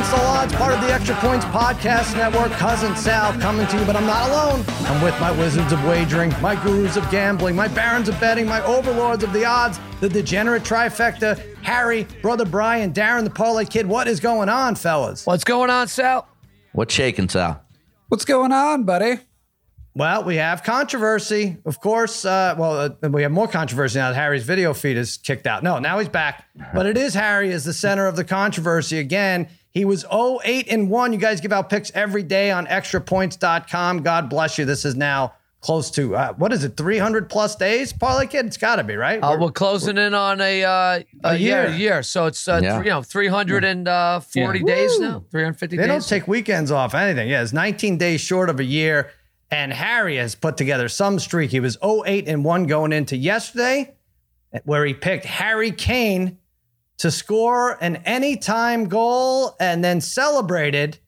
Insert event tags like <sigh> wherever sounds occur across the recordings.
Against All Odds, part of the Extra Points Podcast Network. Cousin Sal coming to you, but I'm not alone. I'm with my wizards of wagering, my gurus of gambling, my barons of betting, my overlords of the odds, the degenerate trifecta, Harry, brother Brian, Darren, the parlay kid. What is going on, fellas? What's going on, Sal? What's shaking, Sal? What's going on, buddy? Well, we have controversy, of course. Uh, well, uh, we have more controversy now that Harry's video feed is kicked out. No, now he's back. But it is Harry is the center of the controversy again. He was 0 8 and 1. You guys give out picks every day on extrapoints.com. God bless you. This is now close to, uh, what is it, 300 plus days? Parlay Kid? It's got to be, right? Uh, we're closing in on a uh, a, year. year. year. So it's uh, Yeah. th- you know 340 days now, 350 They days. don't take weekends off anything. Yeah, it's 19 days short of a year. And Harry has put together some streak. He was 0 8 and 1 going into yesterday, where he picked Harry Kane to score an anytime goal and then celebrated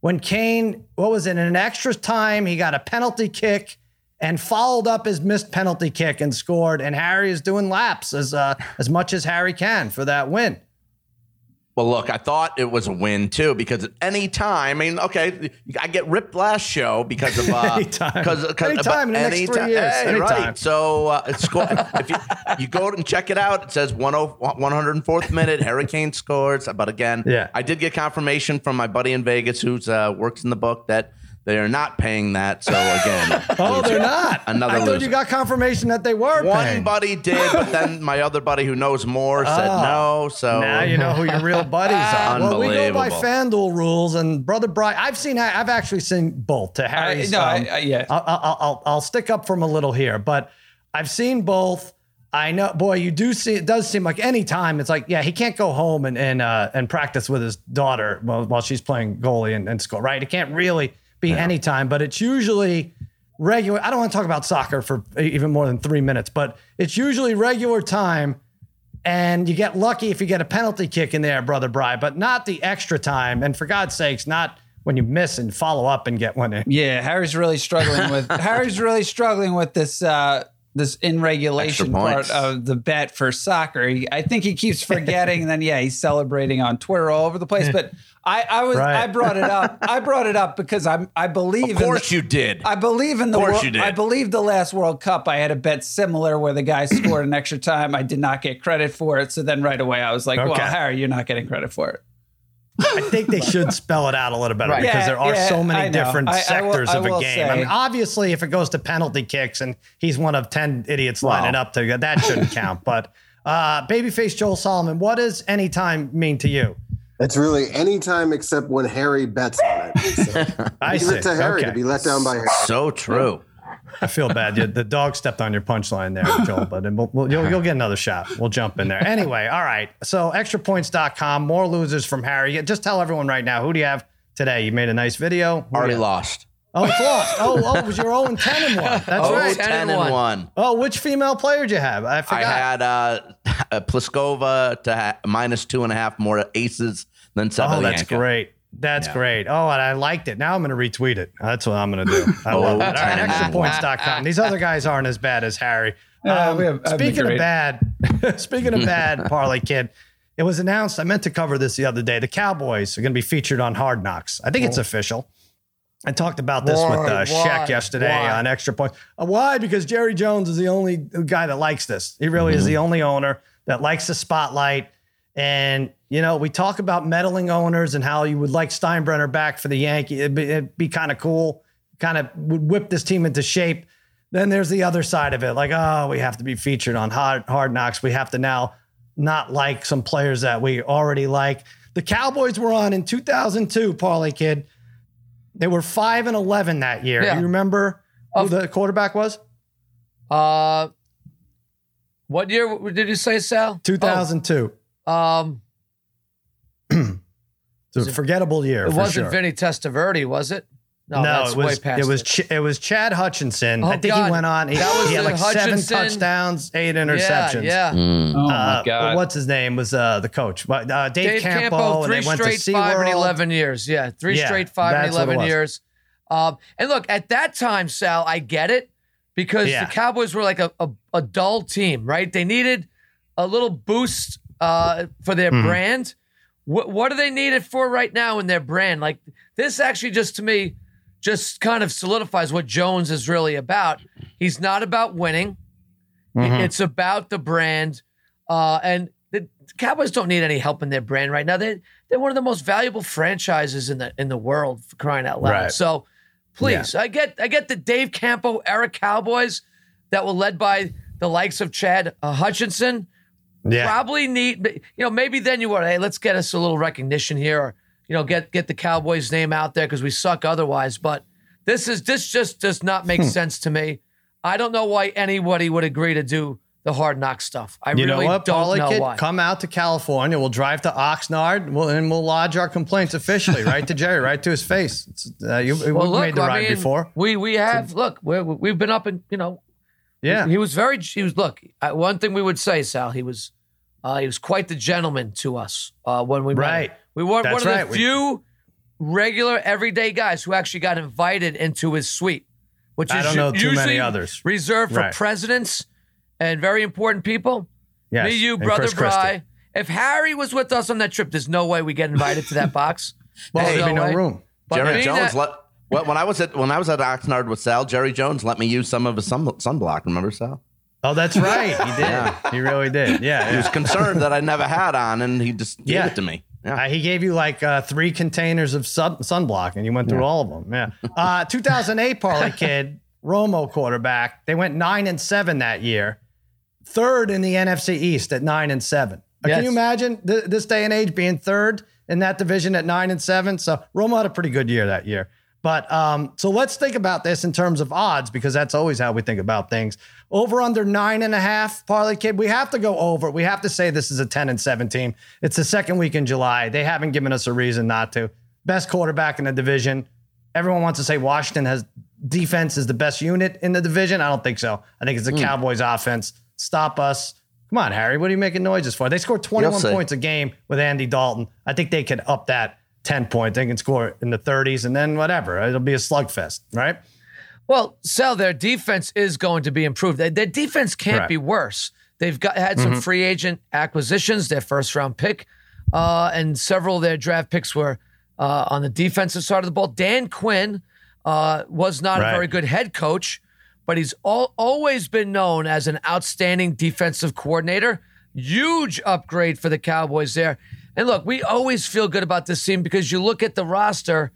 when Kane, what was it, in an extra time, he got a penalty kick and followed up his missed penalty kick and scored. And Harry is doing laps as uh, as much as Harry can for that win. Well, look, I thought it was a win too because at any time, I mean, okay, I get ripped last show because of <laughs> uh, Anytime. because Anytime in the next three years. Hey, Anytime. right. So uh, it's if you, you go and check it out, it says 10 104th minute, Harry Kane scores. But again, Yeah. I did get confirmation from my buddy in Vegas who's uh, works in the book that they are not paying that. So again, <laughs> Oh, loser. they're not. Another I thought loser. you got confirmation that they were One paying. buddy did, but then <laughs> my other buddy who knows more said Oh. no. So Now you know who your real buddies are. Well, we go by FanDuel rules, and brother Brian, I've seen, I've actually seen both. To I, Harry's, no, um, I, I, yeah. I'll, I'll, I'll, I'll stick up for him a little here, but I've seen both. I know, boy, you do see. It does seem like any time it's like, yeah, he can't go home and and uh, and practice with his daughter while, while she's playing goalie and, and score. Right? He can't really be any time, but it's usually regular. I don't want to talk about soccer for even more than three minutes, but it's usually regular time. And you get lucky if you get a penalty kick in there, brother Bry, but not the extra time. And for God's sakes, not when you miss and follow up and get one in. Yeah, Harry's really struggling with <laughs> Harry's really struggling with this uh this in regulation part of the bet for soccer. He, I think he keeps forgetting, and then yeah, he's celebrating on Twitter all over the place. But I, I was Right. I brought it up. I brought it up because I'm I believe of course in you did. I believe in the course World- you did. I believe the last World Cup I had a bet similar where the guy scored an extra time. I did not get credit for it. So then right away I was like, well, Okay. Harry, you're not getting credit for it. I think they should spell it out a little better Right. because Yeah, there are yeah, so many I know. different I- I will- sectors of a will game. I mean, obviously, if it goes to penalty kicks and he's one of 10 idiots lining up to go, that shouldn't <laughs> count. But uh, babyface Joel Solomon, what does any time mean to you? It's really any time except when Harry bets on it. So, <laughs> I leave see. it to Harry Okay. to be let down by Harry. so true. I feel bad. You, the dog stepped on your punchline there, Joel, but we'll, we'll, you'll, you'll get another shot. We'll jump in there. Anyway, all right. So extrapoints.com, more losers from Harry. Just tell everyone right now, who do you have today? You made a nice video. Who Already lost. Oh, it's lost. Oh, oh, it was your 0 and 10 and 1. That's Oh, right. 10 10 and and one. 1. Oh, which female player did you have? I forgot. I had uh, uh, <laughs> Pliskova to ha- minus two and a half more aces than oh, Sabalenka. that's great. That's Yeah. great. Oh, and I liked it. Now I'm going to retweet it. That's what I'm going to do. I love it. All right, 10 and extrapoints.com. These other guys aren't as bad as Harry. Um, we have- <laughs> speaking of bad, speaking of bad, Parlay Kid, it was announced. I meant to cover this the other day. The Cowboys are going to be featured on Hard Knocks. I think it's official. I talked about this with uh, Why? Shaq yesterday Why? on Extra Points. Uh, why? Because Jerry Jones is the only guy that likes this. He really is the only owner that likes the spotlight. And, you know, we talk about meddling owners and how you would like Steinbrenner back for the Yankees. It'd be, be kind of cool, kind of would whip this team into shape. Then there's the other side of it. Like, oh, we have to be featured on hard, hard knocks. We have to now not like some players that we already like. The Cowboys were on in 2002, Parlay Kid. They were 5 and 11 that year. Yeah. Do you remember who Of- the quarterback was? Uh, what year did you say, Sal? 2002. Oh, um, It's a forgettable year. it for wasn't sure. Vinny Testaverde, was it? No, that's it was way past it was Ch- it was Chad Hutchinson. Oh, I think God. he went on. He, That was he had the like seven touchdowns, eight interceptions. Yeah, yeah. Mm. Oh Uh, my god. What's his name was uh, the coach? Uh, Dave, Dave Campo, Campo, and three they went to straight five and eleven years. Yeah, three Yeah, straight five and that's what it eleven years. Um, and look, at that time, Sal, I get it because Yeah. the Cowboys were like a, a, a dull team, right? They needed a little boost uh, for their Mhm. brand. What what do they need it for right now in their brand? Like this actually just to me just kind of solidifies what Jones is really about. He's not about winning. Mhm. It's about the brand. Uh, and the Cowboys don't need any help in their brand right now. They they're one of the most valuable franchises in the in the world for crying out loud. Right. So please, I get I get the Dave Campo era Cowboys that were led by the likes of Chad uh, Hutchinson Yeah. probably need you know maybe then you were hey let's get us a little recognition here or you know get get the cowboys name out there because we suck otherwise but this is this just does not Hmm. make sense to me i don't know why anybody would agree to do the hard knock stuff i You really know what, don't Paulie know kid? why Come out to California. We'll drive to Oxnard and we'll, and we'll lodge our complaints officially right to Jerry, right to his face. It's, uh, you, well, we've look, made the I ride mean, before. we we have look we're, we've been up and you know Yeah. he was very he was look I, one thing we would say sal he was uh, he was quite the gentleman to us uh, when we met. Right. we were That's one of right. the We- few regular everyday guys who actually got invited into his suite which I is don't know u- too many usually others. reserved for Right. presidents and very important people Yes. me you and brother Chris Christie. Bry. if harry was with us on that trip there's no way we get invited to that box <laughs> Well, There's there'd be no way. room. But Jerry Jones that- let. Well, when I was at when I was at Oxnard with Sal, Jerry Jones let me use some of his sun, sunblock. Remember Sal? Oh, that's right. He did. Yeah. He really did. Yeah. He was concerned that I never had on, and he just gave Yeah. it to me. Yeah. Uh, he gave you like uh, three containers of sun- sunblock, and you went through all of them. Yeah. Uh, 2008 Parlay Kid, <laughs> Romo quarterback. They went nine and seven that year, third in the NFC East at nine and seven. Uh, Yes. Can you imagine th- this day and age being third in that division at nine and seven? So Romo had a pretty good year that year. But um, so let's think about this in terms of odds because that's always how we think about things. Over under nine and a half, Parlay Kid. We have to go over. We have to say this is a 10 and 7 team. It's the second week in July. They haven't given us a reason not to. Best quarterback in the division. Everyone wants to say Washington has defense is the best unit in the division. I don't think so. I think it's the Cowboys offense. Stop us. Come on, Harry. What are you making noises for? They scored 21 points a game with Andy Dalton. I think they could up that 10 points. They can score in the 30s and then whatever. It'll be a slugfest, right? Well, Sal, their defense is going to be improved. Their, defense can't Correct. be worse. They've got had some Mm-hmm. free agent acquisitions, their first round pick, uh, and several of their draft picks were uh, on the defensive side of the ball. Dan Quinn uh, was not Right. a very good head coach, but he's all, always been known as an outstanding defensive coordinator. Huge upgrade for the Cowboys there. And look, we always feel good about this team because you look at the roster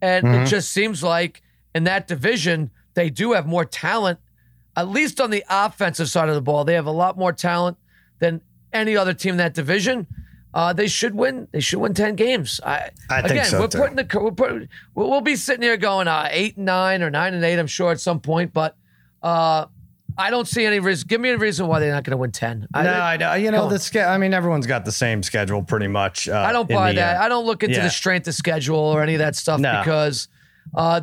and Mm-hmm. it just seems like in that division, they do have more talent, at least on the offensive side of the ball. They have a lot more talent than any other team in that division. Uh, they should win. They should win ten games. I, I think again, so, we're too. putting the we're putting, we'll, we'll be sitting here going uh, eight and nine or nine and eight. I'm sure at some point, but uh, I don't see any reason. Give me a reason why they're not going to win ten. I, no, I know. You know, the ske- I mean, everyone's got the same schedule pretty much. Uh, I don't buy the, that. uh, I don't look into yeah. the strength of schedule or any of that stuff No. because, uh,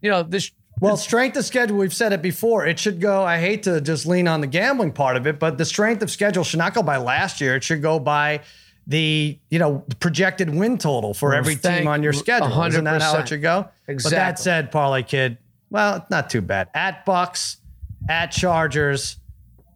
you know, this. Well, strength of schedule, we've said it before. It should go, I hate to just lean on the gambling part of it, but the strength of schedule should not go by last year. It should go by the, you know, projected win total for every Thank- team on your schedule. Isn't that how it should go? Exactly. But that said, Parlay Kid, well, not too bad. At Bucks, at Chargers,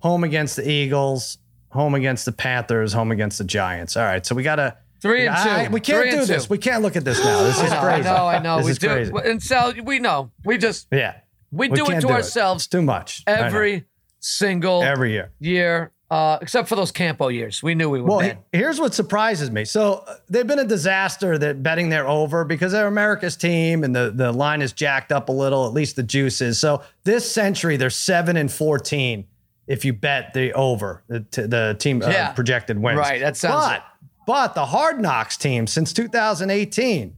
home against the Eagles, home against the Panthers, home against the Giants. All right, so we got to. Three and two. I- we can't Three do this. two. We can't look at this now. This is know, crazy. I know, I know. This we is do. crazy. And Sal, we know. We just Yeah. we, do it to It's ourselves too much. Every single every year. year, uh, except for those Campo years. We knew we were Well, he- here's what surprises me. So uh, they've been a disaster that betting they're over because they're America's team and the, the line is jacked up a little, at least the juice is. So this century, they're seven and 14 if you bet the over, the, t- the team uh, Yeah. projected wins. Right, that sounds- But, but the Hard Knocks team since 2018,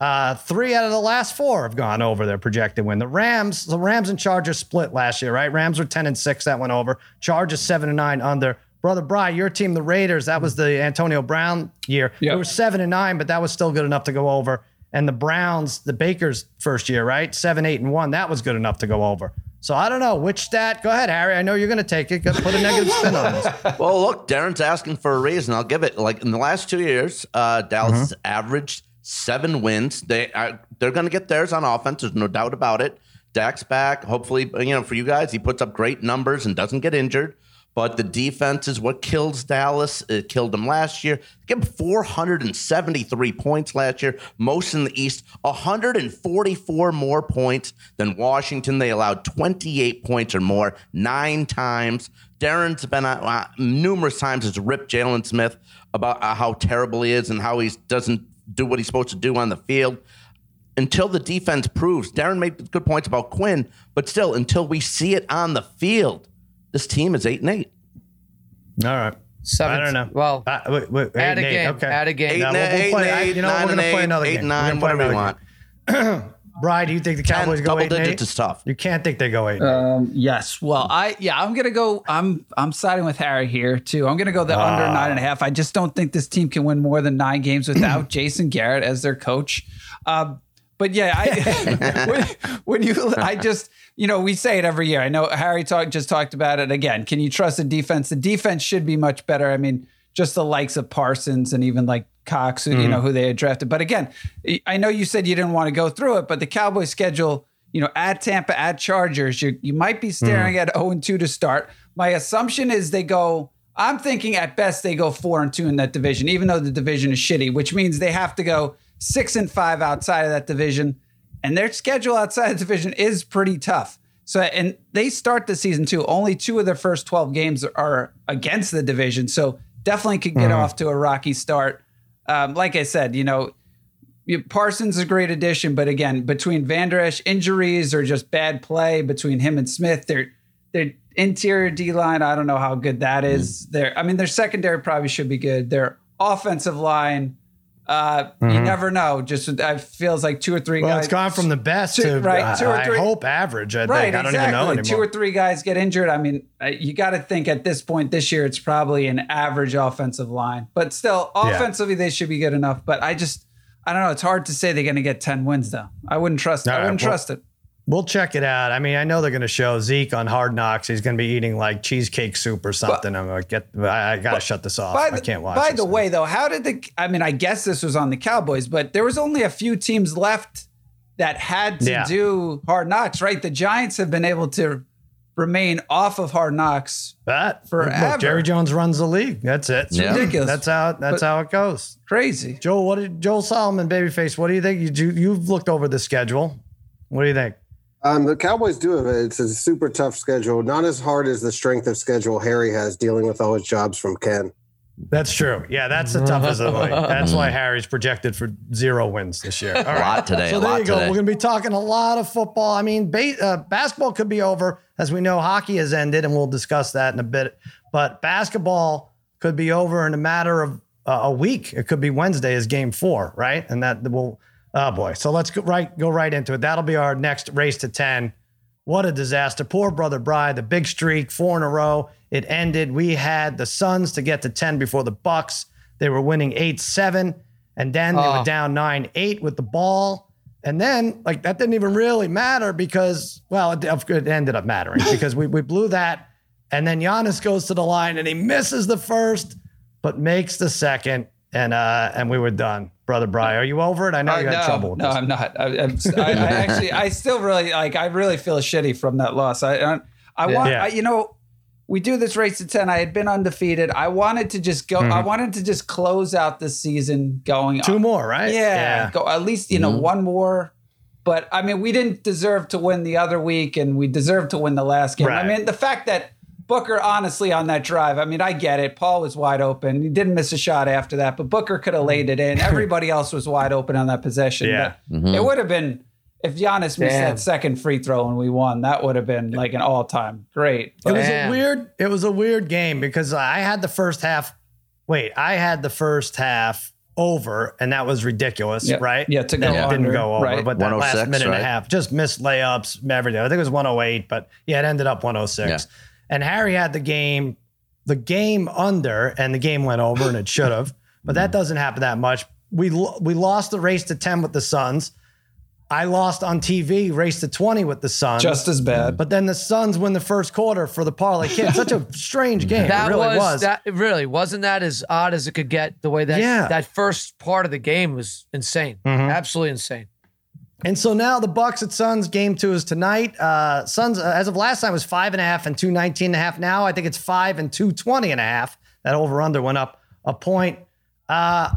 uh, three out of the last four have gone over their projected win. The Rams, the Rams and Chargers split last year, right? Rams were 10 and 6, that went over. Chargers 7 and 9 under. Brother Bry, your team, the Raiders, that was the Antonio Brown year. Yep. They were 7 and 9, but that was still good enough to go over. And the Browns, the Bakers first year, right? 7, 8 and 1, that was good enough to go over. So I don't know which stat. Go ahead, Harry. I know you're going to take it. Put a negative spin on this. <laughs> Well, look, Darren's asking for a reason. I'll give it. Like in the last two years, uh, Dallas has averaged seven wins. They are, they're going to get theirs on offense. There's no doubt about it. Dak's back. Hopefully, you know, for you guys, he puts up great numbers and doesn't get injured. But the defense is what kills Dallas. It killed them last year. Gave 473 points last year, most in the East. 144 more points than Washington. They allowed 28 points or more nine times. Darren's been uh, numerous times has ripped Jaylon Smith about uh, how terrible he is and how he doesn't do what he's supposed to do on the field until the defense proves. Darren made good points about Quinn, but still, until we see it on the field, this team is eight and eight. All right. Seven, I don't know. Well, Uh, wait, wait, add eight a and eight, game. Okay. Add a game. Eight No, and we'll- we'll eight, play- and I- eight, you know, nine we're and gonna play eight, another eight game. and We're nine, whatever you want. <clears throat> <clears throat> game. Brian, do you think the Ten, Cowboys go double eight and digits eight? is tough. You can't think they go eight. Um, yes. Well, I yeah, I'm gonna go. I'm I'm siding with Harry here too. I'm gonna go the under Ah. nine and a half. I just don't think this team can win more than nine games without <clears throat> Jason Garrett as their coach. Um, but yeah, I <laughs> when, when you I just you know we say it every year. I know Harry talk, just talked about it again. Can you trust the defense? The defense should be much better. I mean, just the likes of Parsons and even like Cox, who, you know mm-hmm. who they had drafted. But again, I know you said you didn't want to go through it, but the Cowboys schedule you know, at Tampa, at Chargers, you you might be staring mm-hmm. at 0 and 2 to start. My assumption is they go, I'm thinking at best they go 4 and 2 in that division, even though the division is shitty, which means they have to go 6 and 5 outside of that division. And their schedule outside the division is pretty tough. So, and they start the season too. Only two of their first 12 games are against the division. So, definitely could get mm-hmm. off to a rocky start. Um, like I said, you know, Parsons is a great addition, but again, between Van Der Esch injuries or just bad play between him and Smith, their their interior D line, I don't know how good that is. Their, I mean, their secondary probably should be good. Their offensive line, uh, you never know. Just it feels like two or three Well, guys. it's gone from the best Two- to right, two or I, three- I hope average. I Right, think I don't exactly. even know anymore. Two or three guys get injured. I mean, you got to think at this point this year, it's probably an average offensive line, but still, Yeah. offensively they should be good enough. But I just, I don't know. It's hard to say they're going to get ten wins though. I wouldn't trust. All I wouldn't trust it. We'll check it out. I mean, I know they're going to show Zeke on Hard Knocks. He's going to be eating like cheesecake soup or something. I'm like, get. I, I got to shut this off. By I the, can't watch. by the way, though, how did the? I mean, I guess this was on the Cowboys, but there was only a few teams left that had to Yeah. do hard knocks. Right, the Giants have been able to remain off of hard knocks. That Forever. Look, Jerry Jones runs the league. That's it. It's Yeah. ridiculous. That's how. That's But- how it goes. Crazy. Joel, what did Joel Solomon, babyface? What do you think? You you've looked over the schedule. What do you think? Um, the Cowboys do have it. It's a super tough schedule. Not as hard as the strength of schedule Harry has dealing with all his jobs from Ken. That's true. Yeah, that's the toughest of the league. That's why Harry's projected for zero wins this year. All A lot today. So a there lot you go. today. We're going to be talking a lot of football. I mean, ba- uh, basketball could be over. As we know, hockey has ended, and we'll discuss that in a bit. But basketball could be over in a matter of uh, a week. It could be Wednesday is game four, right? And that will, oh boy. So let's go right, go right into it. That'll be our next race to 10. What a disaster. Poor brother Bry, the big streak, four in a row. It ended. We had the Suns to get to 10 before the Bucks. They were winning 8-7 and then they were down 9-8 with the ball. And then like that didn't even really matter because well, it, it ended up mattering <laughs> because we we blew that and then Giannis goes to the line and he misses the first but makes the second and uh and we were done. Brother Bry, are you over it? I know you Uh, had no, trouble with no, this. I'm not. I, I'm, I, I <laughs> actually, I still really like. I really feel shitty from that loss. I, I, I want, Yeah. I, you know, we do this race to ten. I had been undefeated. I wanted to just go. I wanted to just close out the season going Mm-hmm. Two more, right? Yeah, go at least you know one more. But I mean, we didn't deserve to win the other week, and we deserved to win the last game. I mean, the fact that Booker, honestly, on that drive, I mean, I get it. Paul was wide open. He didn't miss a shot after that, but Booker could have mm. laid it in. <laughs> Everybody else was wide open on that possession. Yeah. But mm-hmm. It would have been if Giannis missed that second free throw and we won. That would have been like an all-time great. It was Damn. a weird. It was a weird game because I had the first half. Wait, I had the first half over, and that was ridiculous, Yeah. right? Yeah, to go That didn't go over, right. but that last 106, minute and a oh half just missed layups, everything. I think it was 108, but yeah, it ended up 106. Yeah. And Harry had the game, the game under, and the game went over, and it should have. But that doesn't happen that much. We we lost the race to 10 with the Suns. I lost on TV, race to 20 with the Suns. Just as bad. But then the Suns win the first quarter for the parlay kid. <laughs> Such a strange game. That it really was, was. that really wasn't that as odd as it could get. The way that Yeah. that first part of the game was insane, Mhm. absolutely insane. And so now the Bucks at Suns game two is tonight. Uh, Suns, uh, as of last time, was five and a half and 219 and a half. Now I think it's five and 220 and a half. That over under went up a point. Uh,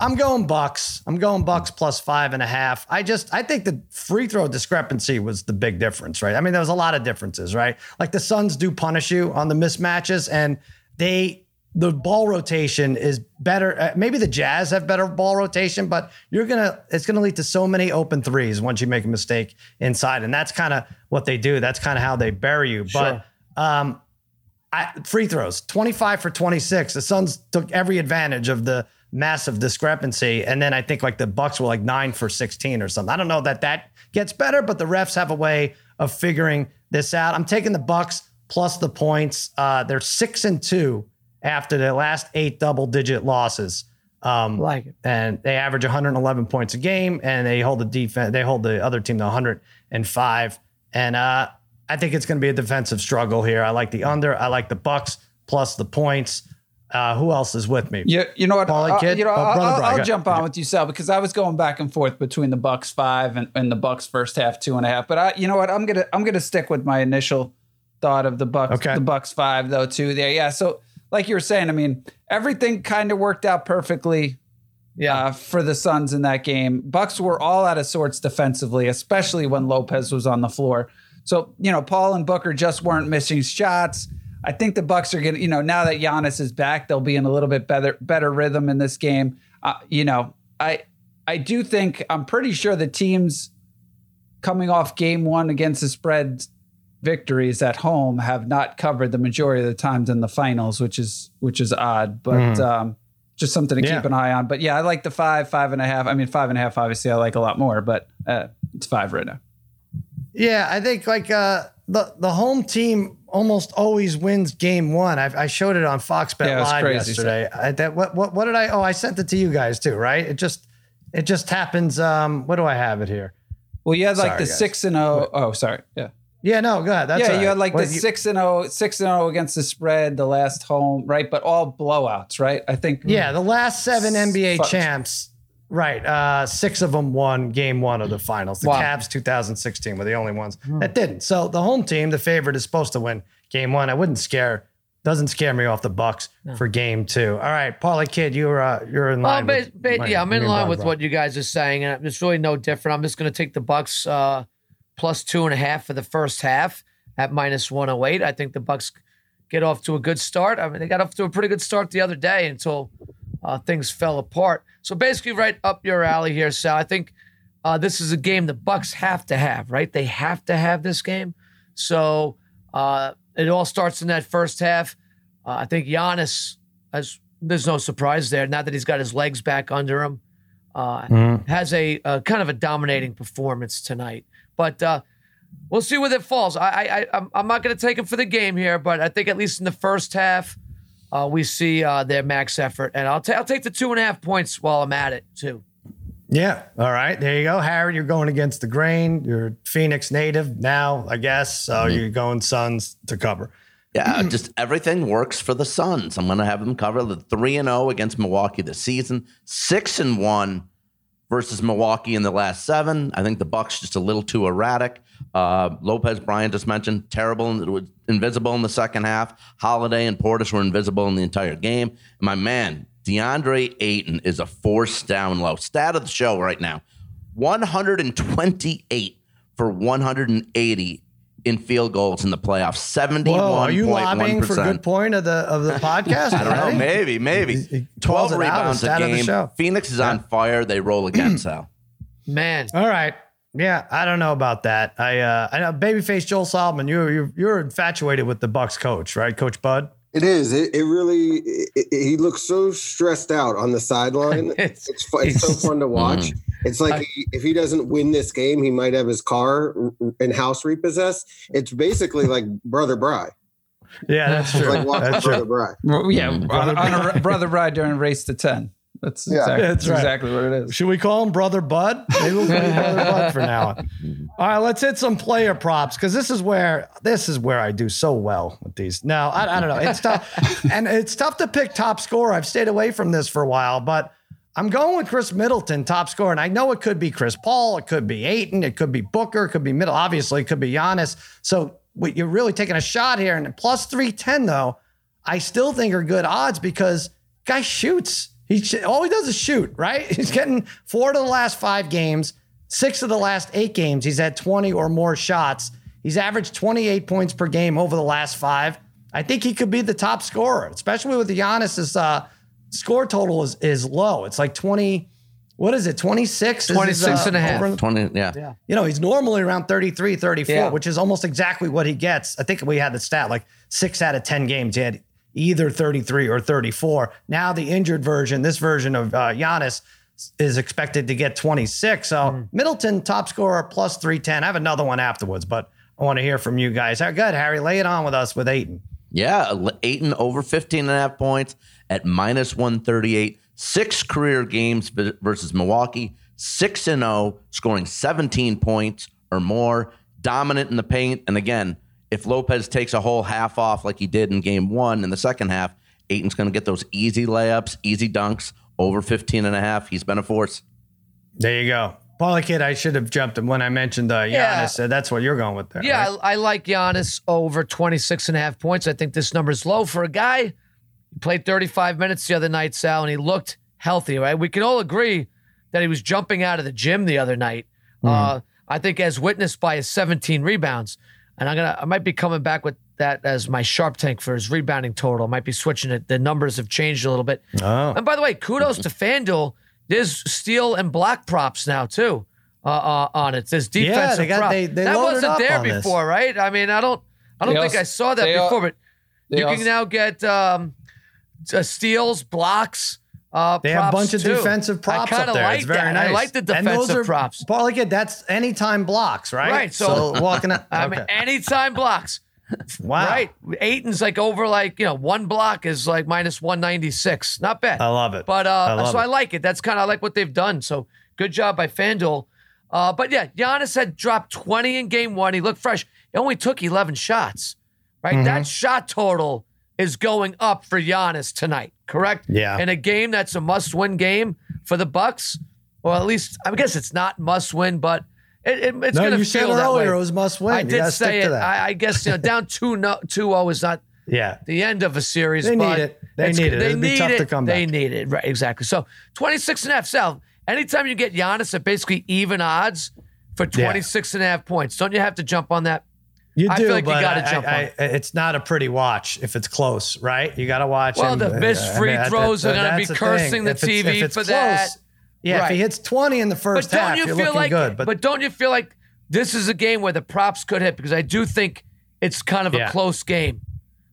I'm going Bucks. I'm going Bucks plus five and a half. I just I think the free throw discrepancy was the big difference, right? I mean, there was a lot of differences, right? Like the Suns do punish you on the mismatches, and they the ball rotation is better. Uh, maybe the Jazz have better ball rotation, but you're gonna it's gonna lead to so many open threes once you make a mistake inside, and that's kind of what they do. That's kind of how they bury you. Sure. But um, I, free throws, 25 for 26. The Suns took every advantage of the massive discrepancy, and then I think like the Bucks were like nine for 16 or something. I don't know that that gets better, but the refs have a way of figuring this out. I'm taking the Bucks plus the points. Uh, they're six and two after their last eight double digit losses. Um, Like it. and they average 111 points a game, and they hold the defense. They hold the other team to 105. And uh, I think it's going to be a defensive struggle here. I like the under. I like the Bucks plus the points. Uh, who else is with me? You, you know what? Paulie I'll- Kid? you know, Oh, I'll, Brother I'll- I'll jump on with you, Sal, because I was going back and forth between the Bucks five and, and the Bucks first half two and a half. But I, you know what? I'm gonna I'm gonna stick with my initial thought of the Bucks Okay. the Bucks five though too. There, yeah. So like you were saying, I mean, everything kind of worked out perfectly Yeah. uh, for the Suns in that game. Bucks were all out of sorts defensively, especially when Lopez was on the floor. So you know, Paul and Booker just weren't missing shots. I think the Bucks are going to, you know, now that Giannis is back, they'll be in a little bit better better rhythm in this game. Uh, you know, I I do think I'm pretty sure the teams coming off game one against the spread victories at home have not covered the majority of the times in the finals, which is which is odd, but um, just something to Yeah. keep an eye on. But yeah, I like the five, five and a half. I mean, five and a half. Obviously, I like a lot more, but uh, it's five right now. Yeah, I think like uh, the the home team almost always wins game one. I, I showed it on Fox Bet Yeah, Live crazy. yesterday. I, that what, what what did I? Oh, I sent it to you guys too, right? It just it just happens. Um, what do I have it here? Well, you had like Sorry, the guys. six and oh. Oh, sorry. Yeah. Yeah, no, go ahead. That's yeah, all you had like What the six and oh, six and oh against the spread, the last home, right? But all blowouts, right? I think. Yeah, the last seven NBA Fuck. champs, right? Uh, six of them won game one of the finals. The Wow. Cavs 2016 were the only ones that didn't. So the home team, the favorite, is supposed to win game one. I wouldn't scare, doesn't scare me off the Bucks for game two. All right, Parlay Kid, you're uh, you're in Well, line. ba- with ba- my- yeah, I'm in line with Brown. what you guys are saying, and it's really no different. I'm just going to take the Bucks uh, plus two and a half for the first half at minus 108. I think the Bucks get off to a good start. I mean, they got off to a pretty good start the other day until uh, things fell apart. So basically, right up your alley here, Sal. I think uh, this is a game the Bucks have to have. Right, they have to have this game. So uh, it all starts in that first half. Uh, I think Giannis, as there's no surprise there. Now that he's got his legs back under him, uh, has a, a kind of a dominating performance tonight. But uh, we'll see where that falls. I, I, I I'm- I'm not going to take him for the game here, but I think at least in the first half, uh, we see uh, their max effort, and I'll, ta- I'll take the two and a half points while I'm at it too. Yeah. All right. There you go. Harry, you're going against the grain. You're Phoenix native now, I guess. So Mm-hmm. you're going Suns to cover. Yeah, just everything works for the Suns. I'm going to have them cover the 3 and 0 against Milwaukee this season, 6 and 1 versus Milwaukee in the last 7. I think the Bucks just a little too erratic. Uh, Lopez Bryant just mentioned terrible and invisible in the second half. Holiday and Portis were invisible in the entire game. My man, DeAndre Ayton is a force down low. Stat of the show right now. 128 for 180 in field goals in the playoffs. 71.1%. Whoa, are you lobbying for good point of the of the <laughs> podcast? I don't know. Maybe, maybe. he calls 12 it out, rebounds a a of the game. show. Phoenix is on fire. They roll again, <clears throat> Sal. Man, All right. Yeah, I don't know about that. I uh, I know babyface Joel Solomon. You're you're you're infatuated with the Bucks coach, right, Coach Bud? It is. It, it really. It, it- he looks so stressed out on the sideline. <laughs> It's- it's it's so it's- fun to watch. It's like he, if he doesn't win this game, he might have his car and house repossessed. It's basically like <laughs> Brother Bry. Yeah, that's true. Like watching that's Brother true. Bry. Well, yeah, Mm. on, on a brother ride during race to ten. That's Yeah. exactly, That's that's right. exactly what it is. Should we call him Brother Bud? Maybe we'll call him Brother Bud <laughs> for now. on. All right, let's hit some player props because this is where this is where I do so well with these. Now I, I don't know. It's tough, and it's tough to pick top scorer. I've stayed away from this for a while, but I'm going with Khris Middleton, top scorer. And I know it could be Chris Paul, it could be Ayton, it could be Booker, it could be Middle. Obviously, it could be Giannis. So you're really taking a shot here. And plus 310, though, I still think are good odds because guy shoots. He all he does is shoot, right? <laughs> He's getting four to the last five games, six of the last eight games. He's had 20 or more shots. He's averaged 28 points per game over the last five. I think he could be the top scorer, especially with the Giannis's uh, score total is, is low. It's like 20, what is it, 26? 26 and a half. over- 20, yeah. you know, he's normally around 33, 34, Yeah. which is almost exactly what he gets. I think we had the stat like six out of 10 games, he had either 33 or 34. Now, the injured version, this version of uh, Giannis, is expected to get 26. So, Hmm. Middleton, top scorer, plus 310. I have another one afterwards, but I want to hear from you guys. All right, Good, Harry, lay it on with us with Ayton. Yeah, Ayton over 15 and a half points at minus 138. Six career games versus Milwaukee, 6 and 0, scoring 17 points or more, dominant in the paint. And again, if Lopez takes a whole half off like he did in game 1 in the second half, Ayton's going to get those easy layups, easy dunks over 15 and a half. He's been a force. There you go. Parlay Kid, I should have jumped him when I mentioned uh, Giannis. Yeah. So that's what you're going with there. Yeah, right? I, I like Giannis over 26 and a half points. I think this number is low for a guy. He played 35 minutes the other night, Sal, and he looked healthy, right? We can all agree that he was jumping out of the gym the other night. Uh, I think as witnessed by his 17 rebounds. And I'm gonna I might be coming back with that as my sharp tank for his rebounding total. Might be switching it. The numbers have changed a little bit. Oh. And by the way, kudos to FanDuel. There's steal and block props now too uh, uh, on it. There's defensive they got- prop. they- they that wasn't up there on this. before, right? I mean, I don't, I don't They think also- I saw that they al- before, but they you can also- now get um, uh, steals, blocks. Uh, They have a bunch of too. defensive props I up there. Like it's very that. nice. I like the And defensive those are, props. Parlay Kid, that's anytime blocks, right? Right, so- walking up. <laughs> I mean, anytime blocks. wow. Right. Ayton's like over like, you know, one block is like minus 196. Not bad. I love it. But uh, love so I like it. That's kind of like what they've done. So good job by FanDuel. Uh, but yeah, Giannis had dropped 20 in game one. He looked fresh. It only took 11 shots, right? Mm-hmm. That shot total is going up for Giannis tonight, correct? Yeah. In a game that's a must win game for the Bucks, or at least, I guess it's not must win, but it, it, it's No, going to you feel said that earlier way. it was must win. I You did gotta say stick it. to that. I, I guess, you know, down <laughs> 2 no, 2-0 is not yeah. the end of a series. They need it. They need it. They It'd be need tough it. to come They need it. Right, exactly. So 26 and a half. Sal, anytime you get Giannis at basically even odds for Yeah. 26 and a half points, don't you have to jump on that? You do, I feel like you but gotta I- jump I- I- it's not a pretty watch if it's close, right? You got to watch. Well, him. the uh, missed I free mean, throws that- are gonna be the cursing thing. the If TV if it's for that. Yeah, if he hits 20 in the But first don't half, you you're feel looking like good. but, But, don't you feel like this is a game where the props could hit because I do think it's kind of Yeah. a close game.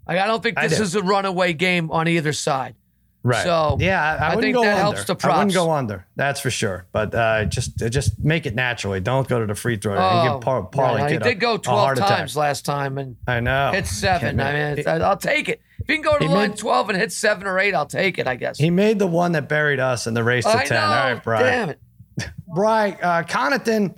Like I don't think this do. is a runaway game on either side. Right. so, yeah, I, I I wouldn't think go that under. helps the props. I wouldn't go under. That's for sure. But uh, just uh, just make it naturally. Don't go to the free throw and Oh, give Par- right. He did a- go 12 heart attack. times last time and I know. hit seven. Can't I mean, make- it's, I'll take it. If you can go to He the line made- 12 and hit seven or eight, I'll take it, I guess. He made the one that buried us in the race to I 10. know. All right, Brian. Damn it. <laughs> Brian, uh, Connaughton,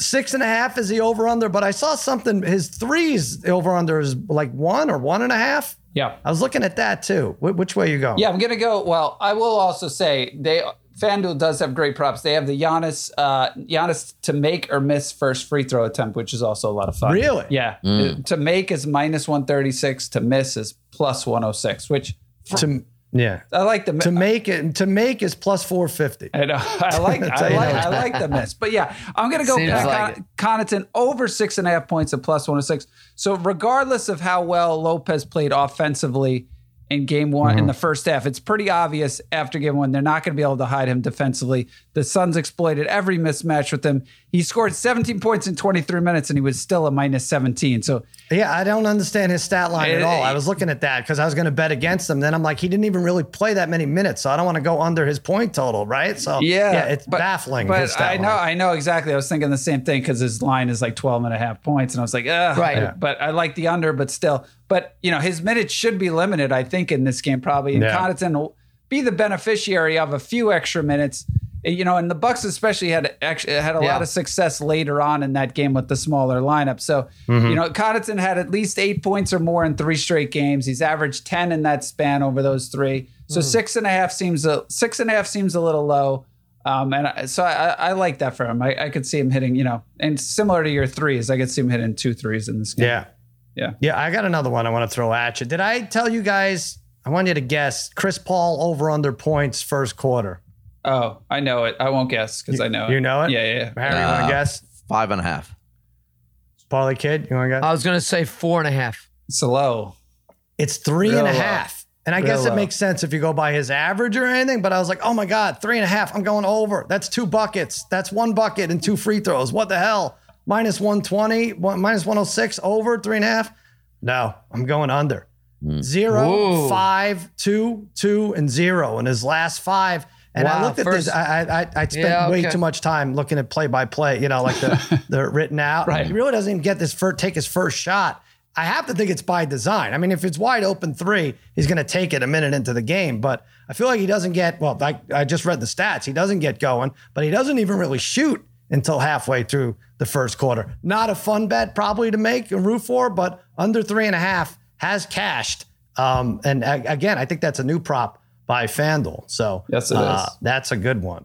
six and a half is the over under, but I saw something. His threes over under is like one or one and a half. Yeah. I was looking at that too. Wh- which way you going? Yeah, I'm gonna go. Well, I will also say they FanDuel does have great props. They have the Giannis uh, Giannis to make or miss first free throw attempt, which is also a lot of fun. Really? Yeah. Uh, To make is minus 136. To miss is plus 106. Which To yeah. I like the To make it to make is plus four fifty. I know. <laughs> I like. I like. I like the miss. But yeah, I'm gonna go Seems Pat like Con- Connaughton over six and a half points at plus 106. So regardless of how well Lopez played offensively in game one Mm-hmm. in the first half, it's pretty obvious after game one they're not going to be able to hide him defensively. The Suns exploited every mismatch with him. He scored 17 points in 23 minutes and he was still a minus 17. So Yeah, I don't understand his stat line at Uh, all. I was looking at that because I was going to bet against him. Then I'm like, he didn't even really play that many minutes, so I don't want to go under his point total, right? So Yeah, it's but- baffling. But his stat I know, line. I know exactly. I was thinking the same thing because his line is like 12 and a half points. And I was like, Ugh. Right. Yeah. But I like the under, but still. But, you know, his minutes should be limited, I think, in this game probably. And Yeah. Connaughton will be the beneficiary of a few extra minutes. you know, and the Bucks especially had actually had a Yeah. lot of success later on in that game with the smaller lineup. So, you know, Connaughton had at least eight points or more in three straight games. He's averaged ten in that span over those three. So six and a half seems a six and a half seems a little low. Um, and I, so I, I like that for him. I, I could see him hitting, you know, and similar to your threes, I could see him hitting two threes in this game. Yeah. Yeah. Yeah. I got another one I want to throw at you. Did I tell you guys? I want you to guess Chris Paul over under points first quarter. Oh, I know it. I won't guess because I know it. You know it? Yeah, yeah, yeah. Harry, you want Uh, to guess? Five and a half. Parlay Kid, you want to guess? I was gonna say four and a half. It's low. It's three and a Real low. half. And I Real guess it low. makes sense if you go by his average or anything, but I was like, oh my God, three and a half. I'm going over. That's two buckets. That's one bucket and two free throws. What the hell? Minus 120, one, minus 106, over three and a half? No, I'm going under. Hmm. Zero, Whoa. five, two, two, and zero in his last five. And I Wow, looked at first- this. I, I, I- I spent Yeah, way too much time looking at play by play, you know, like the, <laughs> the written out. Right. He really doesn't even get this first, take his first shot. I have to think it's by design. I mean, if it's wide open three, he's going to take it a minute into the game. But I feel like he doesn't get, well, I, I just read the stats. He doesn't get going, but he doesn't even really shoot until halfway through the first quarter. Not a fun bet probably to make and root for, but under three and a half has cashed. Um, and again, I think that's a new prop by FanDuel. So Yes, it uh, is. that's a good one.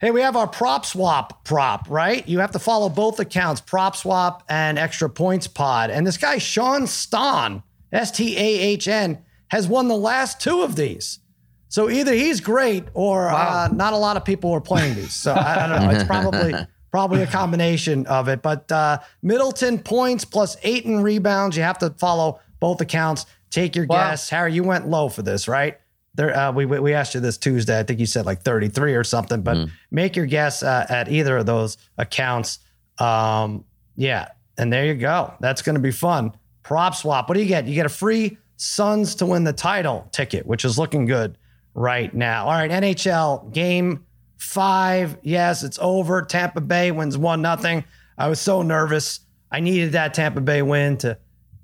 Hey, we have our prop swap prop, right? You have to follow both accounts, prop swap and extra points pod. And this guy, Sean Stahn, S T A H N, has won the last two of these. So either he's great or uh, not a lot of people are playing these. So I, I don't know. It's <laughs> probably probably a combination of it. But uh, Middleton points plus eight in rebounds. You have to follow both accounts. Take your Wow. guess. Harry, you went low for this, right? There, uh, we we we asked you this Tuesday. I think you said like 33 or something. But make your guess uh, at either of those accounts. Um, yeah, and there you go. That's going to be fun. Prop swap. What do you get? You get a free Suns to win the title ticket, which is looking good right now. All right, NHL game five. Yes, it's over. Tampa Bay wins one nothing. I was so nervous. I needed that Tampa Bay win to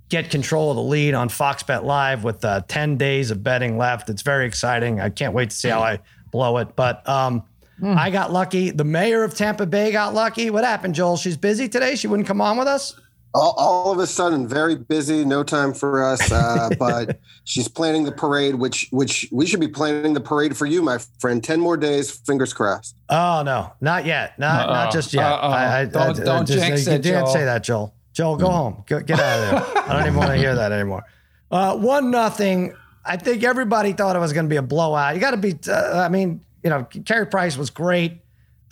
get control of the lead on Fox Bet Live with uh, 10 days of betting left. It's very exciting. I can't wait to see how I blow it. But um, I got lucky. The mayor of Tampa Bay got lucky. What happened, Joel? She's busy today. She wouldn't come on with us. All, all of a sudden very busy no time for us uh, <laughs> but she's planning the parade which which we should be planning the parade for you my friend 10 more days fingers crossed Oh no, not yet. Not Uh-oh. not just yet. I, I, Don't- I, don't just, jinx you it, didn't Joel. say that, Joel. Joel, go home. Go, get out of there. <laughs> I don't even want to hear that anymore. Uh, one nothing. I think everybody thought it was going to be a blowout. You got to be. Uh, I mean, you know, Carey Price was great.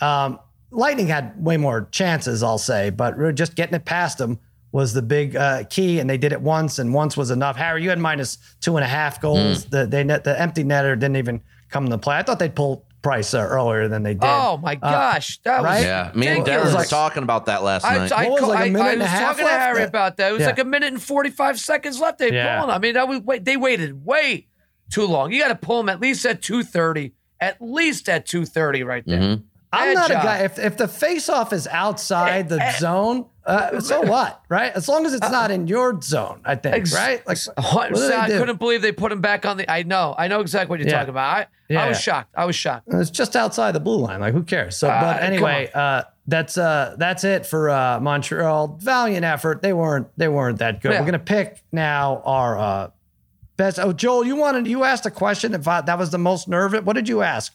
Um, Lightning had way more chances, I'll say, but we're just getting it past them was the big uh, key, and they did it once, and once was enough. Harry, you had minus two and a half goals. Mm. The they net, the empty netter didn't even come into play. I thought they'd pull Price uh, earlier than they did. Oh my gosh, that right? was Yeah, me and ridiculous. Darren was were like- talking about that last I, night. I, What was like a I- minute I and a was half talking to left? Harry about that. It was Yeah. like a minute and 45 seconds left. They Yeah. pulling. I mean, that was, wait, they waited way too long. You got to pull them at least at 230. At least at 230 right there. Mhm. I'm not job. a guy. If, if the face off is outside the zone, uh, so <laughs> what, right? As long as it's not in your zone, I think, Ex- right? Like, <laughs> Oh, I couldn't believe they put him back on the. I know. I know exactly what you're Yeah. talking about. I, I was shocked. I was shocked. It's just outside the blue line. Like, who cares? So, Uh, but anyway, uh, that's uh, that's it for uh, Montreal. Valiant effort. They weren't they weren't that good. Yeah. We're gonna pick now our uh, best. Oh, Joel, you wanted you asked a question. If I, that was the most nervous, what did you ask?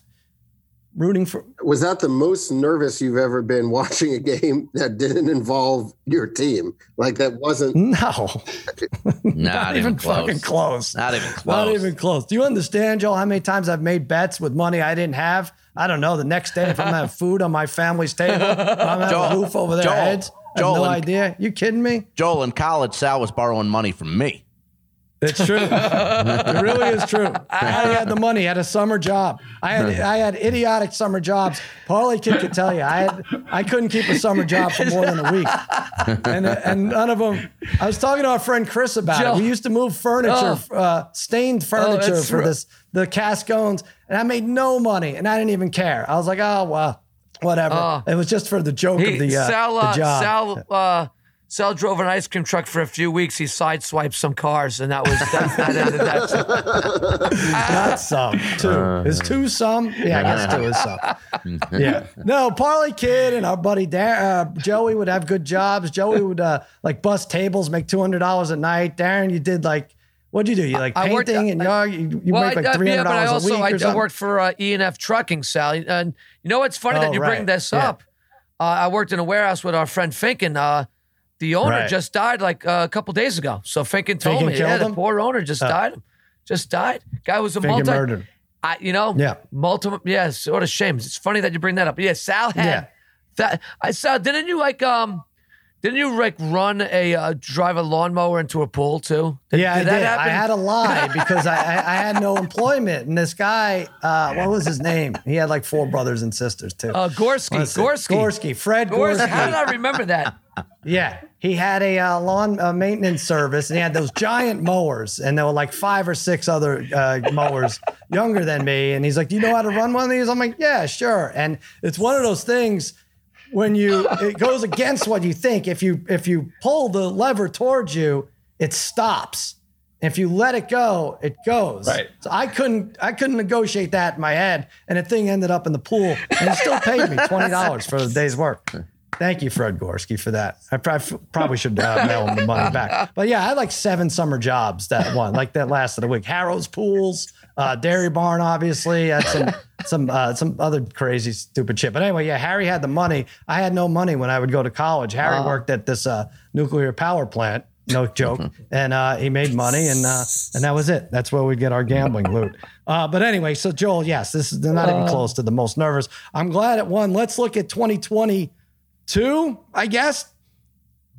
Rooting for was that the most nervous you've ever been watching a game that didn't involve your team like that wasn't no, <laughs> Not, not even close. fucking close. Not even close. Not even close. Do you understand, Joel, how many times I've made bets with money I didn't have? I don't know. The next day, if I'm gonna have food on my family's table, <laughs> if I'm gonna a roof over their Joel, heads. I have no and- idea. You kidding me? Joel, in college, Sal was borrowing money from me. It's true. <laughs> it really is true. I had the money. I had a summer job. I had I had idiotic summer jobs. Paulie Kid could tell you. I had I couldn't keep a summer job for more than a week, and and none of them. I was talking to our friend Chris about Joe. it. We used to move furniture, uh, stained furniture that's for right. this the Cascones, and I made no money, and I didn't even care. I was like, oh well, whatever. Oh. it was just for the joke He, of the, uh, Sal, uh, the job. Sal, uh, Sal drove an ice cream truck for a few weeks. He sideswiped some cars, and that was that, that ended that. <laughs> Not some. Two. is two some? Yeah, I guess two is some. <laughs> Yeah. No, Parlay Kid and our buddy Dar- uh, Joey would have good jobs. Joey would uh, like bust tables, make two hundred dollars a night. Darren, you did like what'd you do? You like I worked- painting and I- you, you, you well, make I, like uh, three yeah, hundred but I dollars a also week I, or I worked for uh, E and F Trucking, Sally. And you know what's funny Oh, that you right. bring this Yeah. up? Uh, I worked in a warehouse with our friend Finken. Uh, the owner Right. just died like uh, a couple days ago. So Finken told Finken me, yeah, killed the poor owner just Oh. died. Just died. Guy was a Finken multi. murdered. I, you know, Yeah. multiple. Yeah, what a shame. It's funny that you bring that up. Yeah, Sal had Yeah. that. I saw. Didn't you like um? Didn't you like run a uh, drive a lawnmower into a pool too? Did, Yeah, I that did. happen? I had a lie <laughs> because I, I, I had no employment. And this guy, uh, what was his name? He had like four brothers and sisters too. uh, it? Gorski. Gorski. Fred Gorski. Gorski. How did I remember that? <laughs> Yeah, he had a uh, lawn uh, maintenance service, and he had those giant mowers, and there were like five or six other uh, mowers younger than me. And he's like, "Do you know how to run one of these?" I'm like, "Yeah, sure." And it's one of those things when you it goes against what you think. If you if you pull the lever towards you, it stops. If you let it go, it goes. Right. So I couldn't I couldn't negotiate that in my head, and the thing ended up in the pool, and he still paid me twenty dollars for the day's work. Thank you, Fred Gorski, for that. I prob- probably should uh, mail him the money back. But yeah, I had like seven summer jobs that one, like that lasted a week. Harrow's Pools, uh, Dairy Barn, obviously. Some <laughs> some uh, some other crazy stupid shit. But anyway, yeah, Harry had the money. I had no money when I would go to college. Harry worked at this uh, nuclear power plant. No <laughs> joke, and uh, he made money, and uh, and that was it. That's where we get our gambling loot. Uh, but anyway, so Joel, yes, this is they're not even close to the most nervous. I'm glad it won. Let's look at 2022. I guess.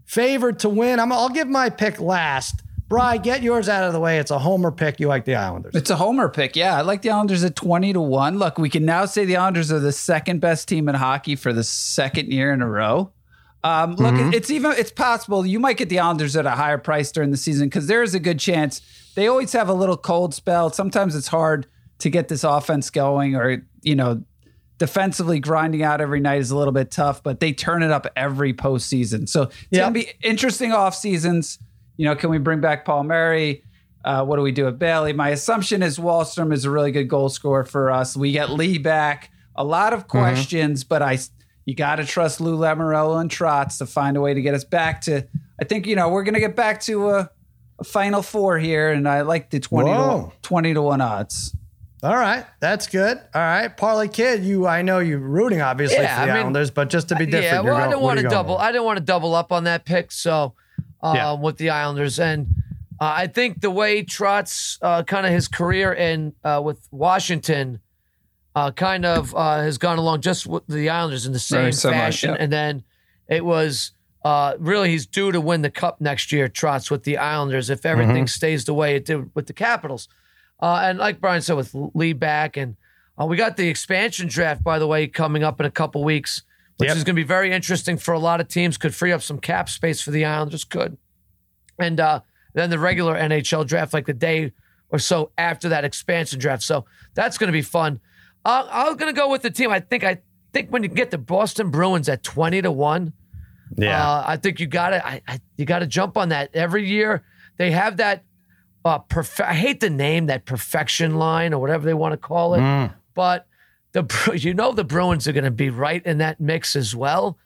Favored to win. I'm, I'll give my pick last. Bry, get yours out of the way. It's a homer pick. You like the Islanders. It's a homer pick. Yeah, I like the Islanders at 20 to 1. Look, we can now say the Islanders are the second best team in hockey for the second year in a row. Um, look, it's even it's possible you might get the Islanders at a higher price during the season because there is a good chance they always have a little cold spell. Sometimes it's hard to get this offense going, or you know, defensively grinding out every night is a little bit tough. But they turn it up every postseason, so it's Yeah. gonna be interesting off seasons. You know, can we bring back Palmieri? Uh, what do we do with Bailey? My assumption is Wahlstrom is a really good goal scorer for us. We get Lee back. A lot of questions, but I you got to trust Lou Lamoriello and Trotz to find a way to get us back to. I think you know we're going to get back to a, a final four here, and I like the 20 to, 20 to one odds. All right, that's good. All right, Parlay Kid, you I know you're rooting obviously Yeah, for the I mean, Islanders, but just to be different, Yeah, you're well, I going- didn't what want are to you going double. with? I didn't want to double up on that pick. So uh, Yeah. with the Islanders, and uh, I think the way Trotz uh, kind of his career in uh, with Washington uh, kind of uh, has gone along just with the Islanders in the same fashion, yeah. and then it was. Uh, really, he's due to win the cup next year, Trotz, with the Islanders, if everything stays the way it did with the Capitals. Uh, and like Brian said, with Lee back, and uh, we got the expansion draft, by the way, coming up in a couple weeks, which Yep. is going to be very interesting for a lot of teams. Could free up some cap space for the Islanders. Could, and uh, then the regular NHL draft, like the day or so after that expansion draft. So that's going to be fun. Uh, I'm going to go with the team. I think. I think when you get the Boston Bruins at twenty to one. Yeah, Uh, I think you got to I, I, you got to jump on that every year. They have that. Uh, I hate the name that perfection line or whatever they want to call it, Mm. but the you know the Bruins are going to be right in that mix as well,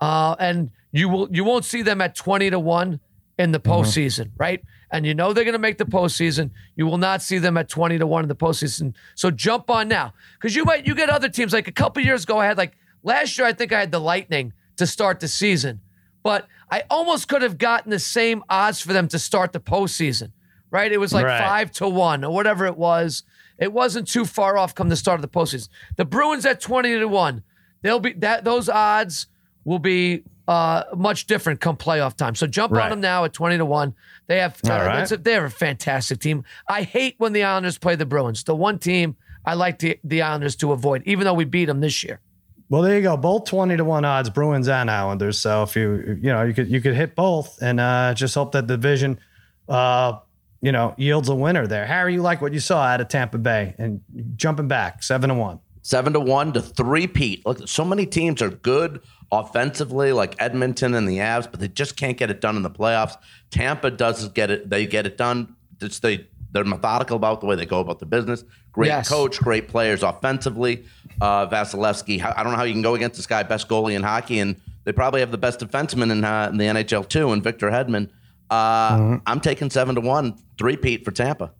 uh, and you will you won't see them at twenty to one in the Mm-hmm. postseason, right? And you know they're going to make the postseason. You will not see them at twenty to one in the postseason. So jump on now because you might you get other teams like a couple years ago. I had like last year. I think I had the Lightning to start the season, but I almost could have gotten the same odds for them to start the postseason. Right? It was like Right. five to one or whatever it was. It wasn't too far off come the start of the postseason. The Bruins at twenty to one. They'll be that those odds will be uh, much different come playoff time. So jump Right. on them now at twenty to one. They have uh, right. a- they're a fantastic team. I hate when the Islanders play the Bruins. The one team I like the, the Islanders to avoid, even though we beat them this year. Well, there you go. Both twenty to one odds, Bruins and Islanders. So if you you know you could you could hit both, and uh, just hope that the division, uh, you know, yields a winner there. Harry, you like what you saw out of Tampa Bay and jumping back seven to one. Seven to one to three Pete. Look, so many teams are good offensively, like Edmonton and the Avs, but they just can't get it done in the playoffs. Tampa does get it; they get it done. It's they they're methodical about the way they go about the business. Great Yes. coach, great players offensively. Uh, Vasilevskiy, I don't know how you can go against this guy, best goalie in hockey, and they probably have the best defenseman in, uh, in the NHL too, and Victor Hedman. Uh, I'm taking seven to one, three Pete for Tampa.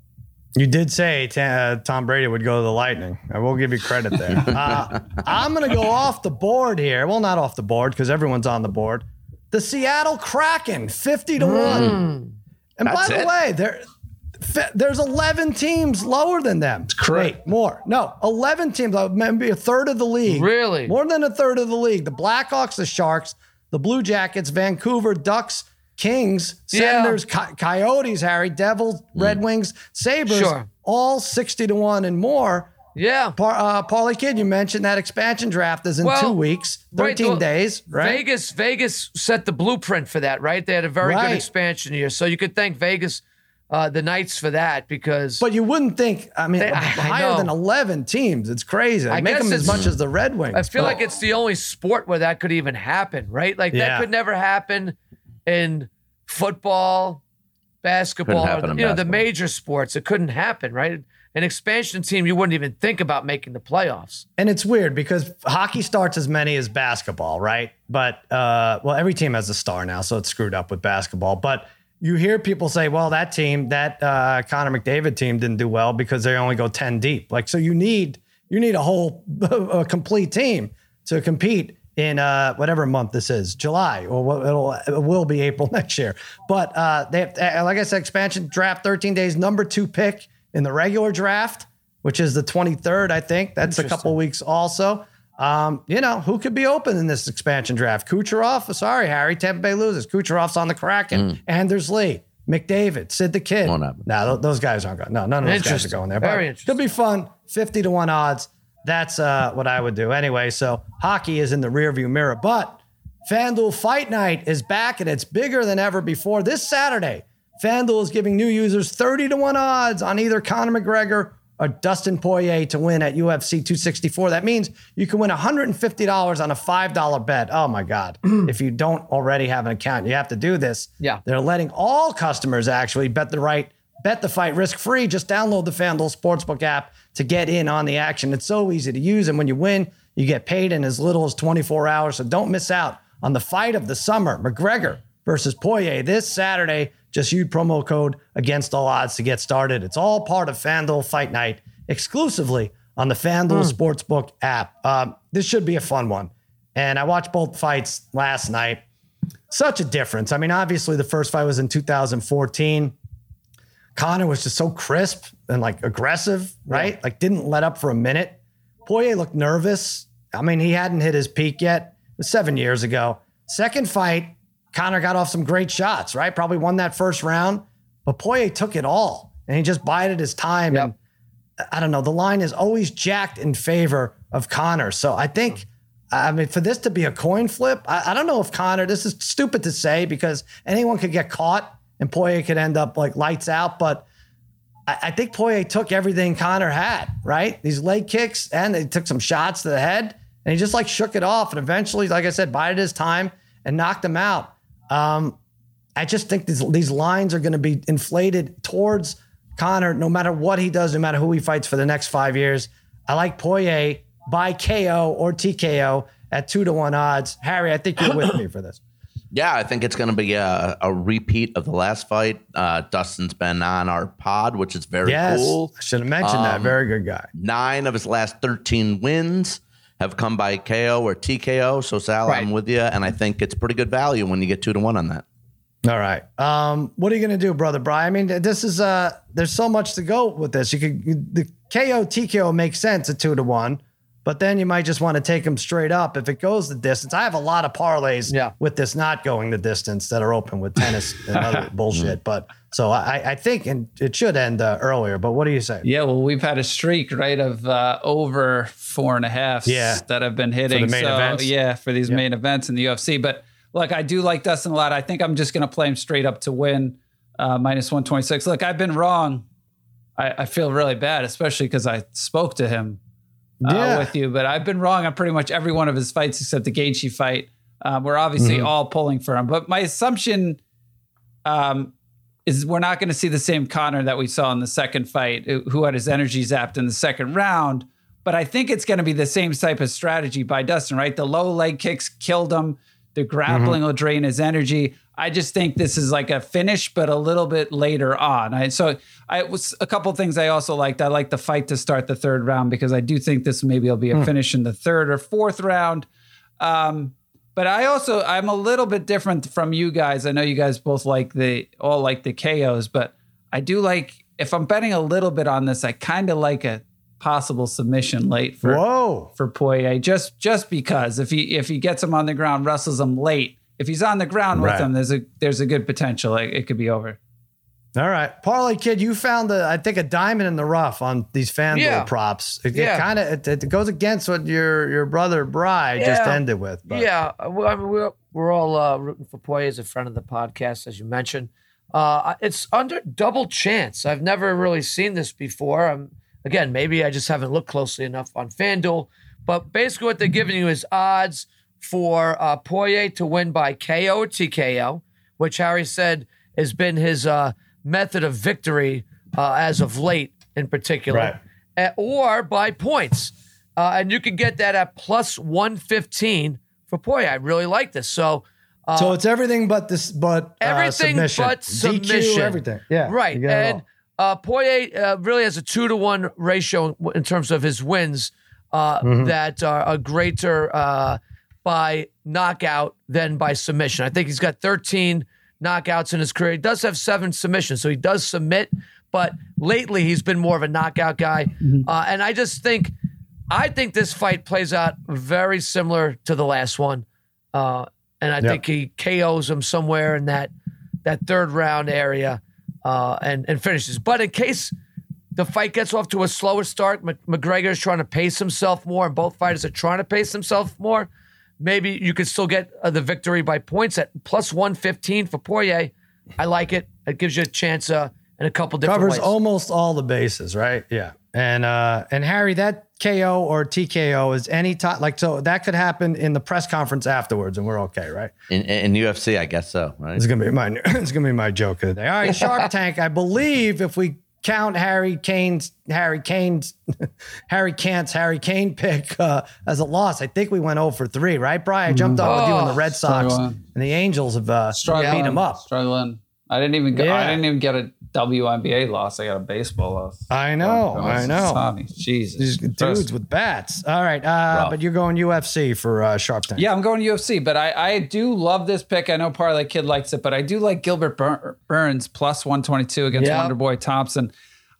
You did say Ta- uh, Tom Brady would go to the Lightning. I will give you credit there. <laughs> Uh, I'm going to go off the board here. Well, not off the board because everyone's on the board. The Seattle Kraken, 50 to 1. And That's by the it? way, there, fe- there's 11 teams lower than them. correct. Wait, more. No, 11 teams, uh, maybe a third of the league. Really? More than a third of the league. The Blackhawks, the Sharks, the Blue Jackets, Vancouver, Ducks, Kings, Yeah. Senators, Co- Coyotes, Harry, Devils, Red Wings, Sabres, Sure. all 60 to 1 and more. Yeah. Par, uh, Parlay Kid, you mentioned that expansion draft is in Well, two weeks, 13 right, the- days, right? Vegas, Vegas set the blueprint for that, right? They had a very Right. good expansion year, so you could thank Vegas, uh, the Knights for that because. But you wouldn't think, I mean, They- I- I higher know. than 11 teams. It's crazy. I make them as much as the Red Wings. I feel but- like it's the only sport where that could even happen, right? Like Yeah. that could never happen in football, basketball, Couldn't happen or, in you know, the major sports. It couldn't happen, right? An expansion team, you wouldn't even think about making the playoffs. And it's weird because hockey starts as many as basketball, right? But uh, well, every team has a star now, so it's screwed up with basketball. But you hear people say, "Well, that team, that uh, Connor McDavid team, didn't do well because they only go ten deep." Like, so you need you need a whole <laughs> a complete team to compete in uh, whatever month this is, July, or it'll it will be April <laughs> next year. But uh, they have, uh, like I said, expansion draft, thirteen days, number two pick in the regular draft, which is the twenty third, I think. That's a couple weeks also. Um, you know, who could be open in this expansion draft? Kucherov. Sorry, Harry. Tampa Bay loses. Kucherov's on the Kraken. Anders Lee, McDavid, Sid the Kid. No, th- those guys aren't going. No, none of those guys are going there. Very but interesting. It'll be fun. 50 to 1 odds. That's uh, what I would do. Anyway, so hockey is in the rearview mirror. But FanDuel Fight Night is back and it's bigger than ever before. This Saturday, FanDuel is giving new users 30 to 1 odds on either Conor McGregor or Dustin Poirier to win at UFC 264. That means you can win $150 on a $5 bet. Oh my God. <clears throat> if you don't already have an account, you have to do this. Yeah. They're letting all customers actually bet the right, bet the fight risk free. Just download the FanDuel Sportsbook app to get in on the action. It's so easy to use. And when you win, you get paid in as little as 24 hours. So don't miss out on the fight of the summer McGregor versus Poirier this Saturday. Just use promo code against all odds to get started. It's all part of FanDuel Fight Night exclusively on the FanDuel Sportsbook app. Um, this should be a fun one. And I watched both fights last night. Such a difference. I mean, obviously, the first fight was in 2014. Conor was just so crisp and like aggressive, right? Like didn't let up for a minute. Poirier looked nervous. I mean, he hadn't hit his peak yet. It was seven years ago. Second fight, Conor got off some great shots, right? Probably won that first round, but Poirier took it all and he just bided his time. Yep. And I don't know, the line is always jacked in favor of Conor. So I think, I mean, for this to be a coin flip, I, I don't know if Conor, this is stupid to say because anyone could get caught and Poirier could end up like lights out, but I, I think Poirier took everything Conor had, right? These leg kicks and they took some shots to the head and he just like shook it off. And eventually, like I said, bided his time and knocked him out. Um, I just think these, these lines are going to be inflated towards Conor no matter what he does, no matter who he fights for the next five years. I like Poirier by KO or TKO at two to one odds. Harry, I think you're with me for this. <clears throat> Yeah, I think it's going to be a, a repeat of the last fight. Uh, Dustin's been on our pod, which is very Yes, cool. I should have mentioned that. Um, Very good guy. Nine of his last 13 wins have come by KO or TKO. So, Sal, Right. I'm with you. And I think it's pretty good value when you get two to one on that. All right. Um, what are you going to do, brother Brian? I mean, this is uh, there's so much to go with this. You could the KO TKO makes sense at two to one, but then you might just want to take them straight up if it goes the distance. I have a lot of parlays Yeah. with this not going the distance that are open with tennis and other <laughs> bullshit. But so I, I think and it should end uh, earlier. But what do you say? Yeah, well, we've had a streak, right, of uh, over four and a half Yeah. that have been hitting. main so, events? Yeah, for these main events in the UFC. But look, I do like Dustin a lot. I think I'm just going to play him straight up to win, uh, minus 126. Look, I've been wrong. I, I feel really bad, especially because I spoke to him uh, with you, but I've been wrong on pretty much every one of his fights except the Gaethje fight. Um, we're obviously Mm-hmm. all pulling for him, but my assumption um, is we're not going to see the same Conor that we saw in the second fight, who who had his energy zapped in the second round. But I think it's going to be the same type of strategy by Dustin, right? The low leg kicks killed him. The grappling will drain his energy. I just think this is like a finish, but a little bit later on. I, so I was a couple things I also liked. I like the fight to start the third round because I do think this maybe will be a finish in the third or fourth round. Um, but I also I'm a little bit different from you guys. I know you guys both like the all like the KOs, but I do like if I'm betting a little bit on this, I kind of like a possible submission late for Whoa. for Poirier just just because if he if he gets him on the ground, wrestles him late. If he's on the ground Right. with him, there's a there's a good potential like it could be over. All right, Parlay Kid, you found a, I think a diamond in the rough on these FanDuel Yeah. props. It, Yeah. kind of it, it goes against what your your brother Bry just ended with. But. Yeah, well, I mean, we're we're all uh, rooting for Poirier as a friend of the podcast, as you mentioned. Uh, it's under double chance. I've never really seen this before. Um again, maybe I just haven't looked closely enough on FanDuel. But basically, what they're giving you is odds for uh, Poirier to win by KO or TKO, which Harry said has been his uh, method of victory uh, as of late, in particular, Right. Uh, or by points. Uh, and you can get that at plus 115 for Poirier. I really like this. So, uh, So it's everything but this, but uh, everything submission. but DQ, submission. everything. Yeah, right. you got it And uh, Poirier uh, really has a two to one ratio in- terms of his wins uh, Mm-hmm. that are a greater uh, by knockout than by submission. I think he's got 13 knockouts in his career. He does have seven submissions, so he does submit, but lately he's been more of a knockout guy. Mm-hmm. Uh, and I just think, I think this fight plays out very similar to the last one. Uh, and I think he KOs him somewhere in that that third round area uh, and and finishes. But in case the fight gets off to a slower start, Mc- McGregor is trying to pace himself more, and both fighters are trying to pace themselves more. Maybe you could still get uh, the victory by points at plus one fifteen for Poirier. I like it. It gives you a chance uh, in a couple different covers ways. almost all the bases, right? Yeah. And uh and Harry, that KO or TKO is any time like so that could happen in the press conference afterwards, and we're okay, right? In, in UFC, I guess so. Right? It's gonna be my <laughs> it's gonna be my joke of the day. All right, Shark <laughs> Tank. I believe if we count Harry Kane's Harry Kane's <laughs> Harry Kant's Harry Kane pick uh, as a loss, I think we went 0 for three, right, Brian? I jumped on with you in the Red Sox, and the Angels have uh, beat him up. Struggling. I didn't even go, Yeah. I didn't even get a WNBA loss. I got a baseball loss. I know, Oh, I know. Sonny, Jesus. These dudes with bats. All right, uh, but you're going UFC for uh, Shark Tank. Yeah, I'm going UFC, but I, I do love this pick. I know part of Parlay Kid likes it, but I do like Gilbert Bur- Burns plus 122 against Yeah. Wonderboy Thompson.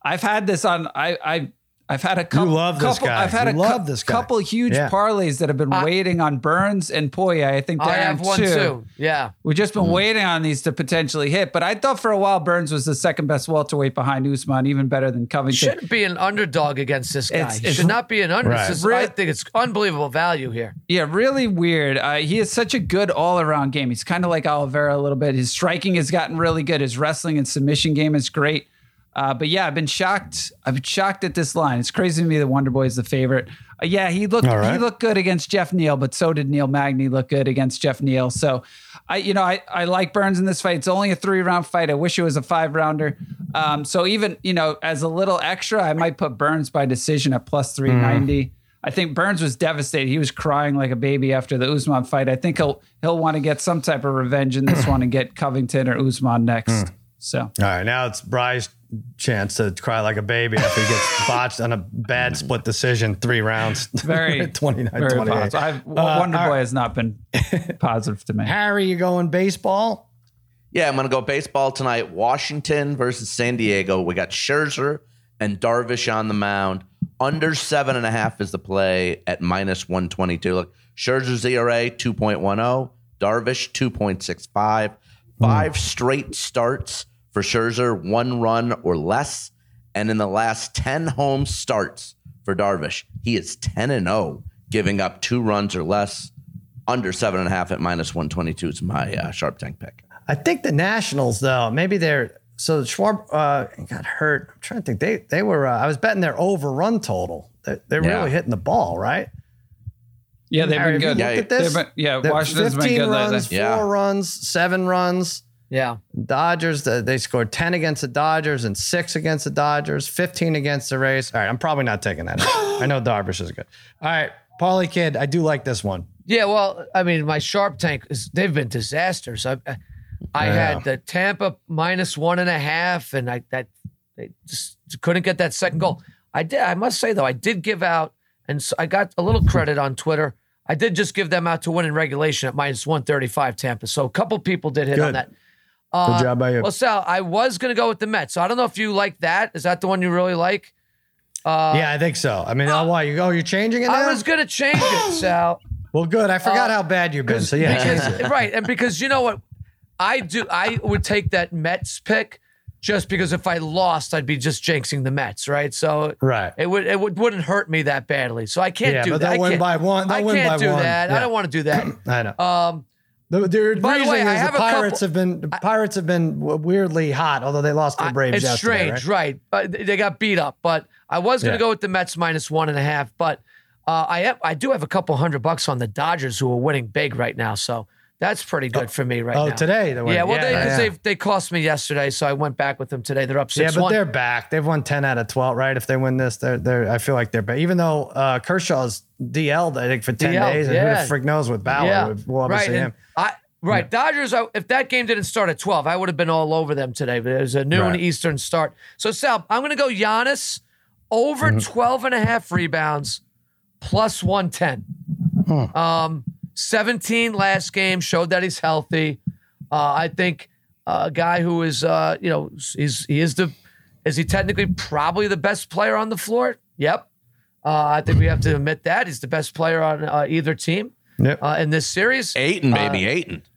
I've had this on. I I I've had a couple. love this guy. I've had You a love this guy. couple huge Yeah. parlays that have been waiting on Burns and Poirier. I think I they're have on one two. too. Yeah. We've just been waiting on these to potentially hit, but I thought for a while Burns was the second best welterweight behind Usman, even better than Covington. Shouldn't be an underdog against this guy. It's- He it's- should not be an underdog. Right. This Re- I think it's unbelievable value here. Yeah, really weird. Uh, he has such a good all around game. He's kind of like Oliveira a little bit. His striking has gotten really good. His wrestling and submission game is great. Uh, but yeah, I've been shocked. I've been shocked at this line. It's crazy to me that Wonder Boy is the favorite. Uh, yeah, he looked right. he looked good against Geoff Neal, but so did Neil Magny look good against Geoff Neal. So I you know I, I like Burns in this fight. It's only a three round fight. I wish it was a five rounder. Um, so even you know as a little extra, I might put Burns by decision at plus three ninety. I think Burns was devastated. He was crying like a baby after the Usman fight. I think he'll he'll want to get some type of revenge in this <clears throat> one and get Covington or Usman next. So All right, now it's Bry's chance to cry like a baby after he gets <laughs> botched on a bad split decision, three rounds. very <laughs> 29 very 28. positive. I've, Uh, Wonder all Boy has not been <laughs> positive to me. Harry, you going baseball? Yeah, I'm going to go baseball tonight. Washington versus San Diego. We got Scherzer and Darvish on the mound. Under seven and a half is the play at minus 122. Look, Scherzer's ERA 2.10, Darvish 2.65. Five straight starts for Scherzer, one run or less. And in the last 10 home starts for Darvish, he is 10 and 0, giving up two runs or less. Under seven and a half at minus 122 is my uh, sharp tank pick. I think the Nationals, though, maybe they're so Schwarb uh, got hurt. I'm trying to think. They they were. Uh, I was betting their over run total. They, they're Yeah. really hitting the ball, right? Yeah, they've Harry, been have you good. looked Yeah, at this? They've been- yeah, They're Washington's been 15 good runs, lately. four Yeah. runs, seven runs. Yeah. Dodgers, uh, they scored 10 against the Dodgers and six against the Dodgers, 15 against the Rays. All right, I'm probably not taking that. <gasps> I know Darvish is good. All right, Parlay Kid, I do like this one. Yeah, well, I mean, my sharp tank is they've been disasters. I, I Yeah. had the Tampa minus one and a half, and I that they just couldn't get that second goal. I did. I must say though, I did give out, and so I got a little credit on Twitter. I did just give them out to win in regulation at minus one thirty five Tampa. So a couple people did hit on that. Uh, Good job by you. Well, Sal, I was going to go with the Mets. So I don't know if you like that. Is that the one you really like? Uh, yeah, I think so. I mean, oh, why you go? You're changing it now? I was going to change it, <coughs> Sal. well, good. I forgot Uh, how bad you've been. So yeah, Because- right, and because you know what, I do. I would take that Mets pick just because if I lost, I'd be just jinxing the Mets, right? So right. it would it would, wouldn't hurt me that badly. So I can't Yeah, do but that. they'll I win by one. They'll I win can't do one. that. I don't want to do that. <clears throat> I know. Um, The, the By the way, is the a couple- Pirates have been the Pirates have been weirdly hot, although they lost to the I- Braves it's yesterday. strange, right? right? But they they got beat up. But I was going to Yeah. go with the Mets minus one and a half. But uh, I have, I do have a couple hundred bucks on the Dodgers who are winning big right now. So that's pretty good for me right now. Oh, now. today they. Yeah, well, they, 'cause yeah. they they cost me yesterday, so I went back with them today. They're up Yeah, six but one. they're back. They've won ten out of twelve, right? If they win this, they're they're. I feel like they're back. Even though uh, Kershaw's DL'd, I think for ten DL'd, days, and yeah. who the frick knows with Bauer? We'll, we'll right. obviously and him. I right. Dodgers. I, if that game didn't start at twelve, I would have been all over them today. But it was a noon Right. Eastern start. So Sal, I'm going to go Giannis over Mm-hmm. 12 and a half rebounds plus 110. Um, 17 last game showed that he's healthy. Uh, I think uh, a guy who is, uh, you know, he's he is the is he technically probably the best player on the floor? Yep. Uh, I think we have to admit that he's the best player on uh, either team Yep. uh, in this series. Ayton, Uh, baby, Ayton. <laughs>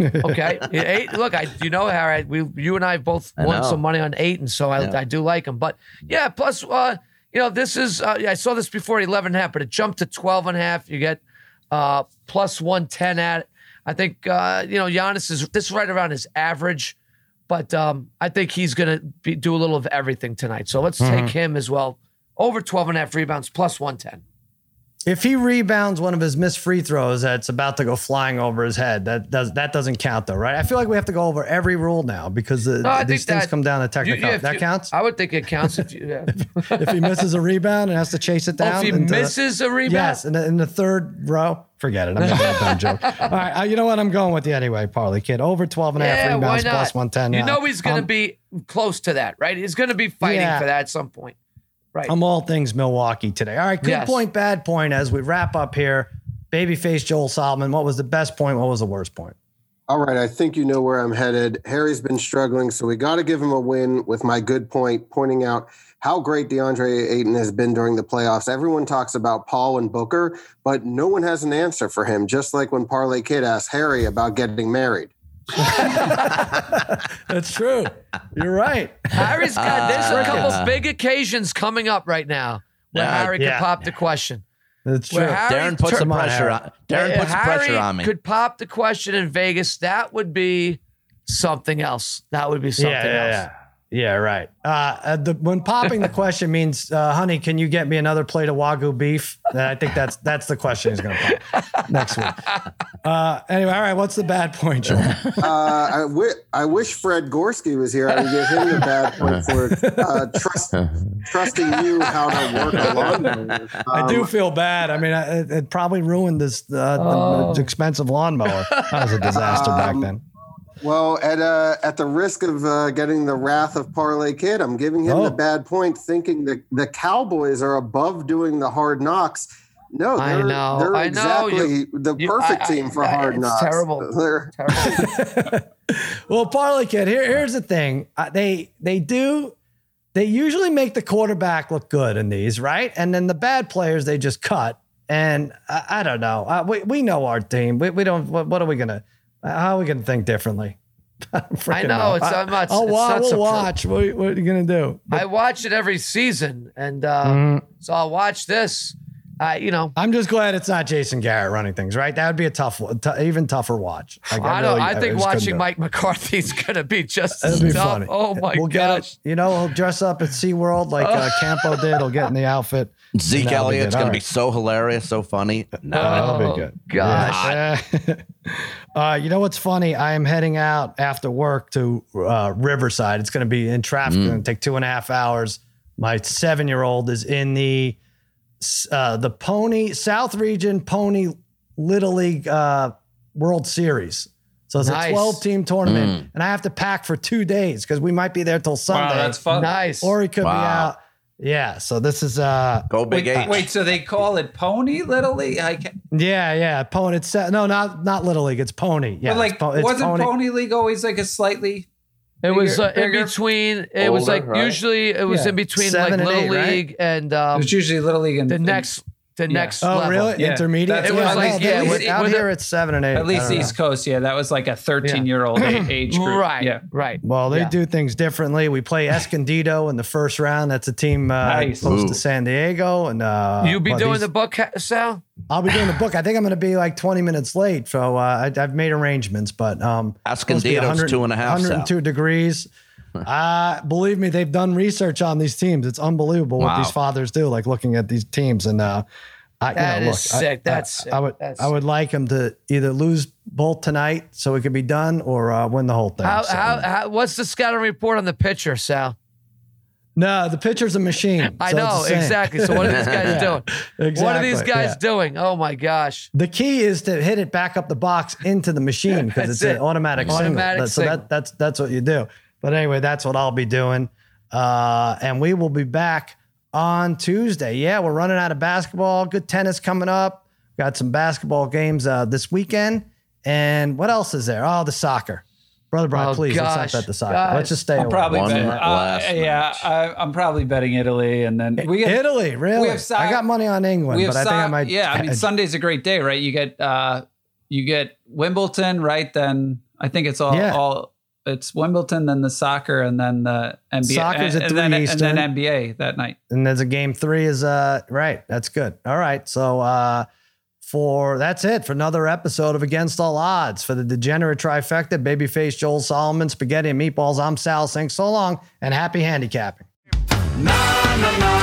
Okay, eight. Look, I you know Harry, we you and I have both I won know. some money on eight, and so I, Yeah. I do like him. But yeah, plus uh, you know this is uh, I saw this before 11 and a half, but it jumped to 12 and a half. You get uh, plus 110 at. I think uh, you know Giannis is this is right around his average, but um, I think he's gonna be, do a little of everything tonight. So let's Mm-hmm. take him as well. Over 12 and a half rebounds plus 110. If he rebounds one of his missed free throws that's about to go flying over his head, that does that doesn't count though, right? I feel like we have to go over every rule now because the, No, these things that- come down to You- technical. if that you- counts. I would think it counts if you. <laughs> Yeah. if he misses a rebound and has to chase it Oh, down. if he into misses a rebound, Yes, in the, in the third row. Forget it. I'm making a <laughs> dumb joke. All right. uh, you know what? I'm going with you anyway, Parlay Kid. Over 12 and a half Yeah, rebounds plus 110. You Uh, know he's going to um, be close to that, right? He's going to be fighting Yeah. for that at some point. Right. I'm all things Milwaukee today. All right. Good Yes. point, bad point as we wrap up here. Babyface Joel Solomon. What was the best point? What was the worst point? All right, I think you know where I'm headed. Harry's been struggling, so we got to give him a win with my good point, pointing out how great DeAndre Ayton has been during the playoffs. Everyone talks about Paul and Booker, but no one has an answer for him, just like when Parlay Kid asked Harry about getting married. <laughs> That's true. You're right. Harry's got there's a couple Uh, big occasions coming up right now where Yeah, Harry yeah. could pop the question. That's true. Where Harry Darren puts tur- some Come on, pressure on. Darren if puts some Harry pressure on me. Could pop the question in Vegas. That would be something else. That would be something yeah, yeah, else. yeah. Yeah, right. Uh, uh, the, when popping the <laughs> question means, uh, honey, can you get me another plate of wagyu beef? I think that's that's the question he's going to pop next week. <laughs> Uh, anyway, all right. What's the bad point, Joel? Uh, I, wish Fred Gorski was here. I would give him the bad point for uh, trust, trusting you how to work a lawnmower. I do Um, feel bad. I mean, I, it, it probably ruined this uh, Oh. the expensive lawnmower. That was a disaster back Um, then. Well, at uh, at the risk of uh, getting the wrath of Parlay Kid, I'm giving him Oh. the bad point, thinking that the Cowboys are above doing the hard knocks. No, I they're, know, they're I know. exactly You- the you- perfect I- I- team for I- hard knocks. terrible. <laughs> They're- Terrible. <laughs> Well, Parlay Kid, here, here's the thing. Uh, they they do they usually make the quarterback look good in these, right? And then the bad players they just cut. And I, I don't know. Uh, we we know our team. We, we don't. What, what are we gonna? How are we gonna think differently? <laughs> I, don't I freaking know, it's- not- I'll not we'll watch. What, what are you gonna do? I watch it every season, and uh, Mhm. so I'll watch this. I, you know, I'm just glad it's not Jason Garrett running things, right? That would be a tough, one, t- even tougher watch. Like, I, don't. really- I think just watching it. Mike McCarthy's <laughs> gonna be just It'll as be tough. funny. Oh my we'll Get gosh! him, you know, he'll dress up at SeaWorld like uh, <laughs> Campo did. He'll get in the outfit. Zeke And that'll be Elliott's going All to be so hilarious, so funny. Oh, that'll Oh, be good. gosh. Yeah. <laughs> uh, you know what's funny? I am heading out after work to uh, Riverside. It's going to be in traffic. It's going to take two and a half hours. My seven year old is in the uh, the Pony South Region Pony Little League uh, World Series. So it's Nice. a 12 team tournament, and I have to pack for two days because we might be there till Sunday, Wow, that's fun. Nice. or he could be out. Yeah, so this is uh Go Big Wait, H. wait, so they call it Pony Little League? I can't, yeah yeah pony. It's uh, no not not little league. It's pony. Yeah, but like, it's po- it's wasn't Pony. League always like a slightly? It was uh, Bigger- in bigger? between. It was like right? usually it was Yeah. in between Seven like little eight, right? league and It um, was usually Little League and the and next the Yeah. next. Oh, level. really? Yeah. Intermediate? That's what yeah, I was no, like, they- yeah, they- with- out here the- it's seven and eight. At least East know. Coast, yeah, that was like a 13 year old age group. Right. Yeah. Right. Well, they Yeah. do things differently. We play <laughs> Escondido in the first round. That's a team uh, Nice. close Ooh. to San Diego, and uh, You be well, doing these- the book, Sal? I'll be doing the book. I think I'm going to be like 20 minutes late, so uh, I, I've made arrangements. But um, supposed to be Escondido's 100 two and a half, Sal. 102 degrees. Uh, believe me, they've done research on these teams. It's unbelievable what these fathers do. Like looking at these teams, and uh, I, That you know, is look, I- sick. That's I, sick. I would That's I would like them to either lose both tonight so it could be done, or uh, win the whole thing. How, So- how, how, what's the scouting report on the pitcher, Sal? No, the pitcher's a machine. <laughs> I so know exactly. So what are these guys <laughs> doing? Exactly. What are these guys yeah. doing? Oh my gosh! The key is to hit it back up the box into the machine <laughs> because it's it. an automatic, Automatic single. That- So that, that's that's what you do. But anyway, that's what I'll be doing. Uh, and we will be back on Tuesday. Yeah, we're running out of basketball. Good tennis coming up. Got some basketball games uh, this weekend. And what else is there? Oh, the soccer. Brother Brian, Oh, please let's gosh, not bet the soccer. gosh. Let's just stay I'm away. probably One betting. last Uh, yeah. I, I'm probably betting Italy, and then we get Italy, really? we have soc- I got money on England, we have but I think I might. Yeah, I mean Sunday's a great day, right? You get uh, you get Wimbledon, right? Then I think it's all Yeah. all it's Wimbledon, then the soccer, and then the NBA. Soccer's and, at and then, 3 and then NBA that night. and there's a game three is uh right that's good. All right so uh for that's it for another episode of against all odds. For the degenerate trifecta babyface joel solomon spaghetti and meatballs i'm sal saying so long and happy handicapping. Na na na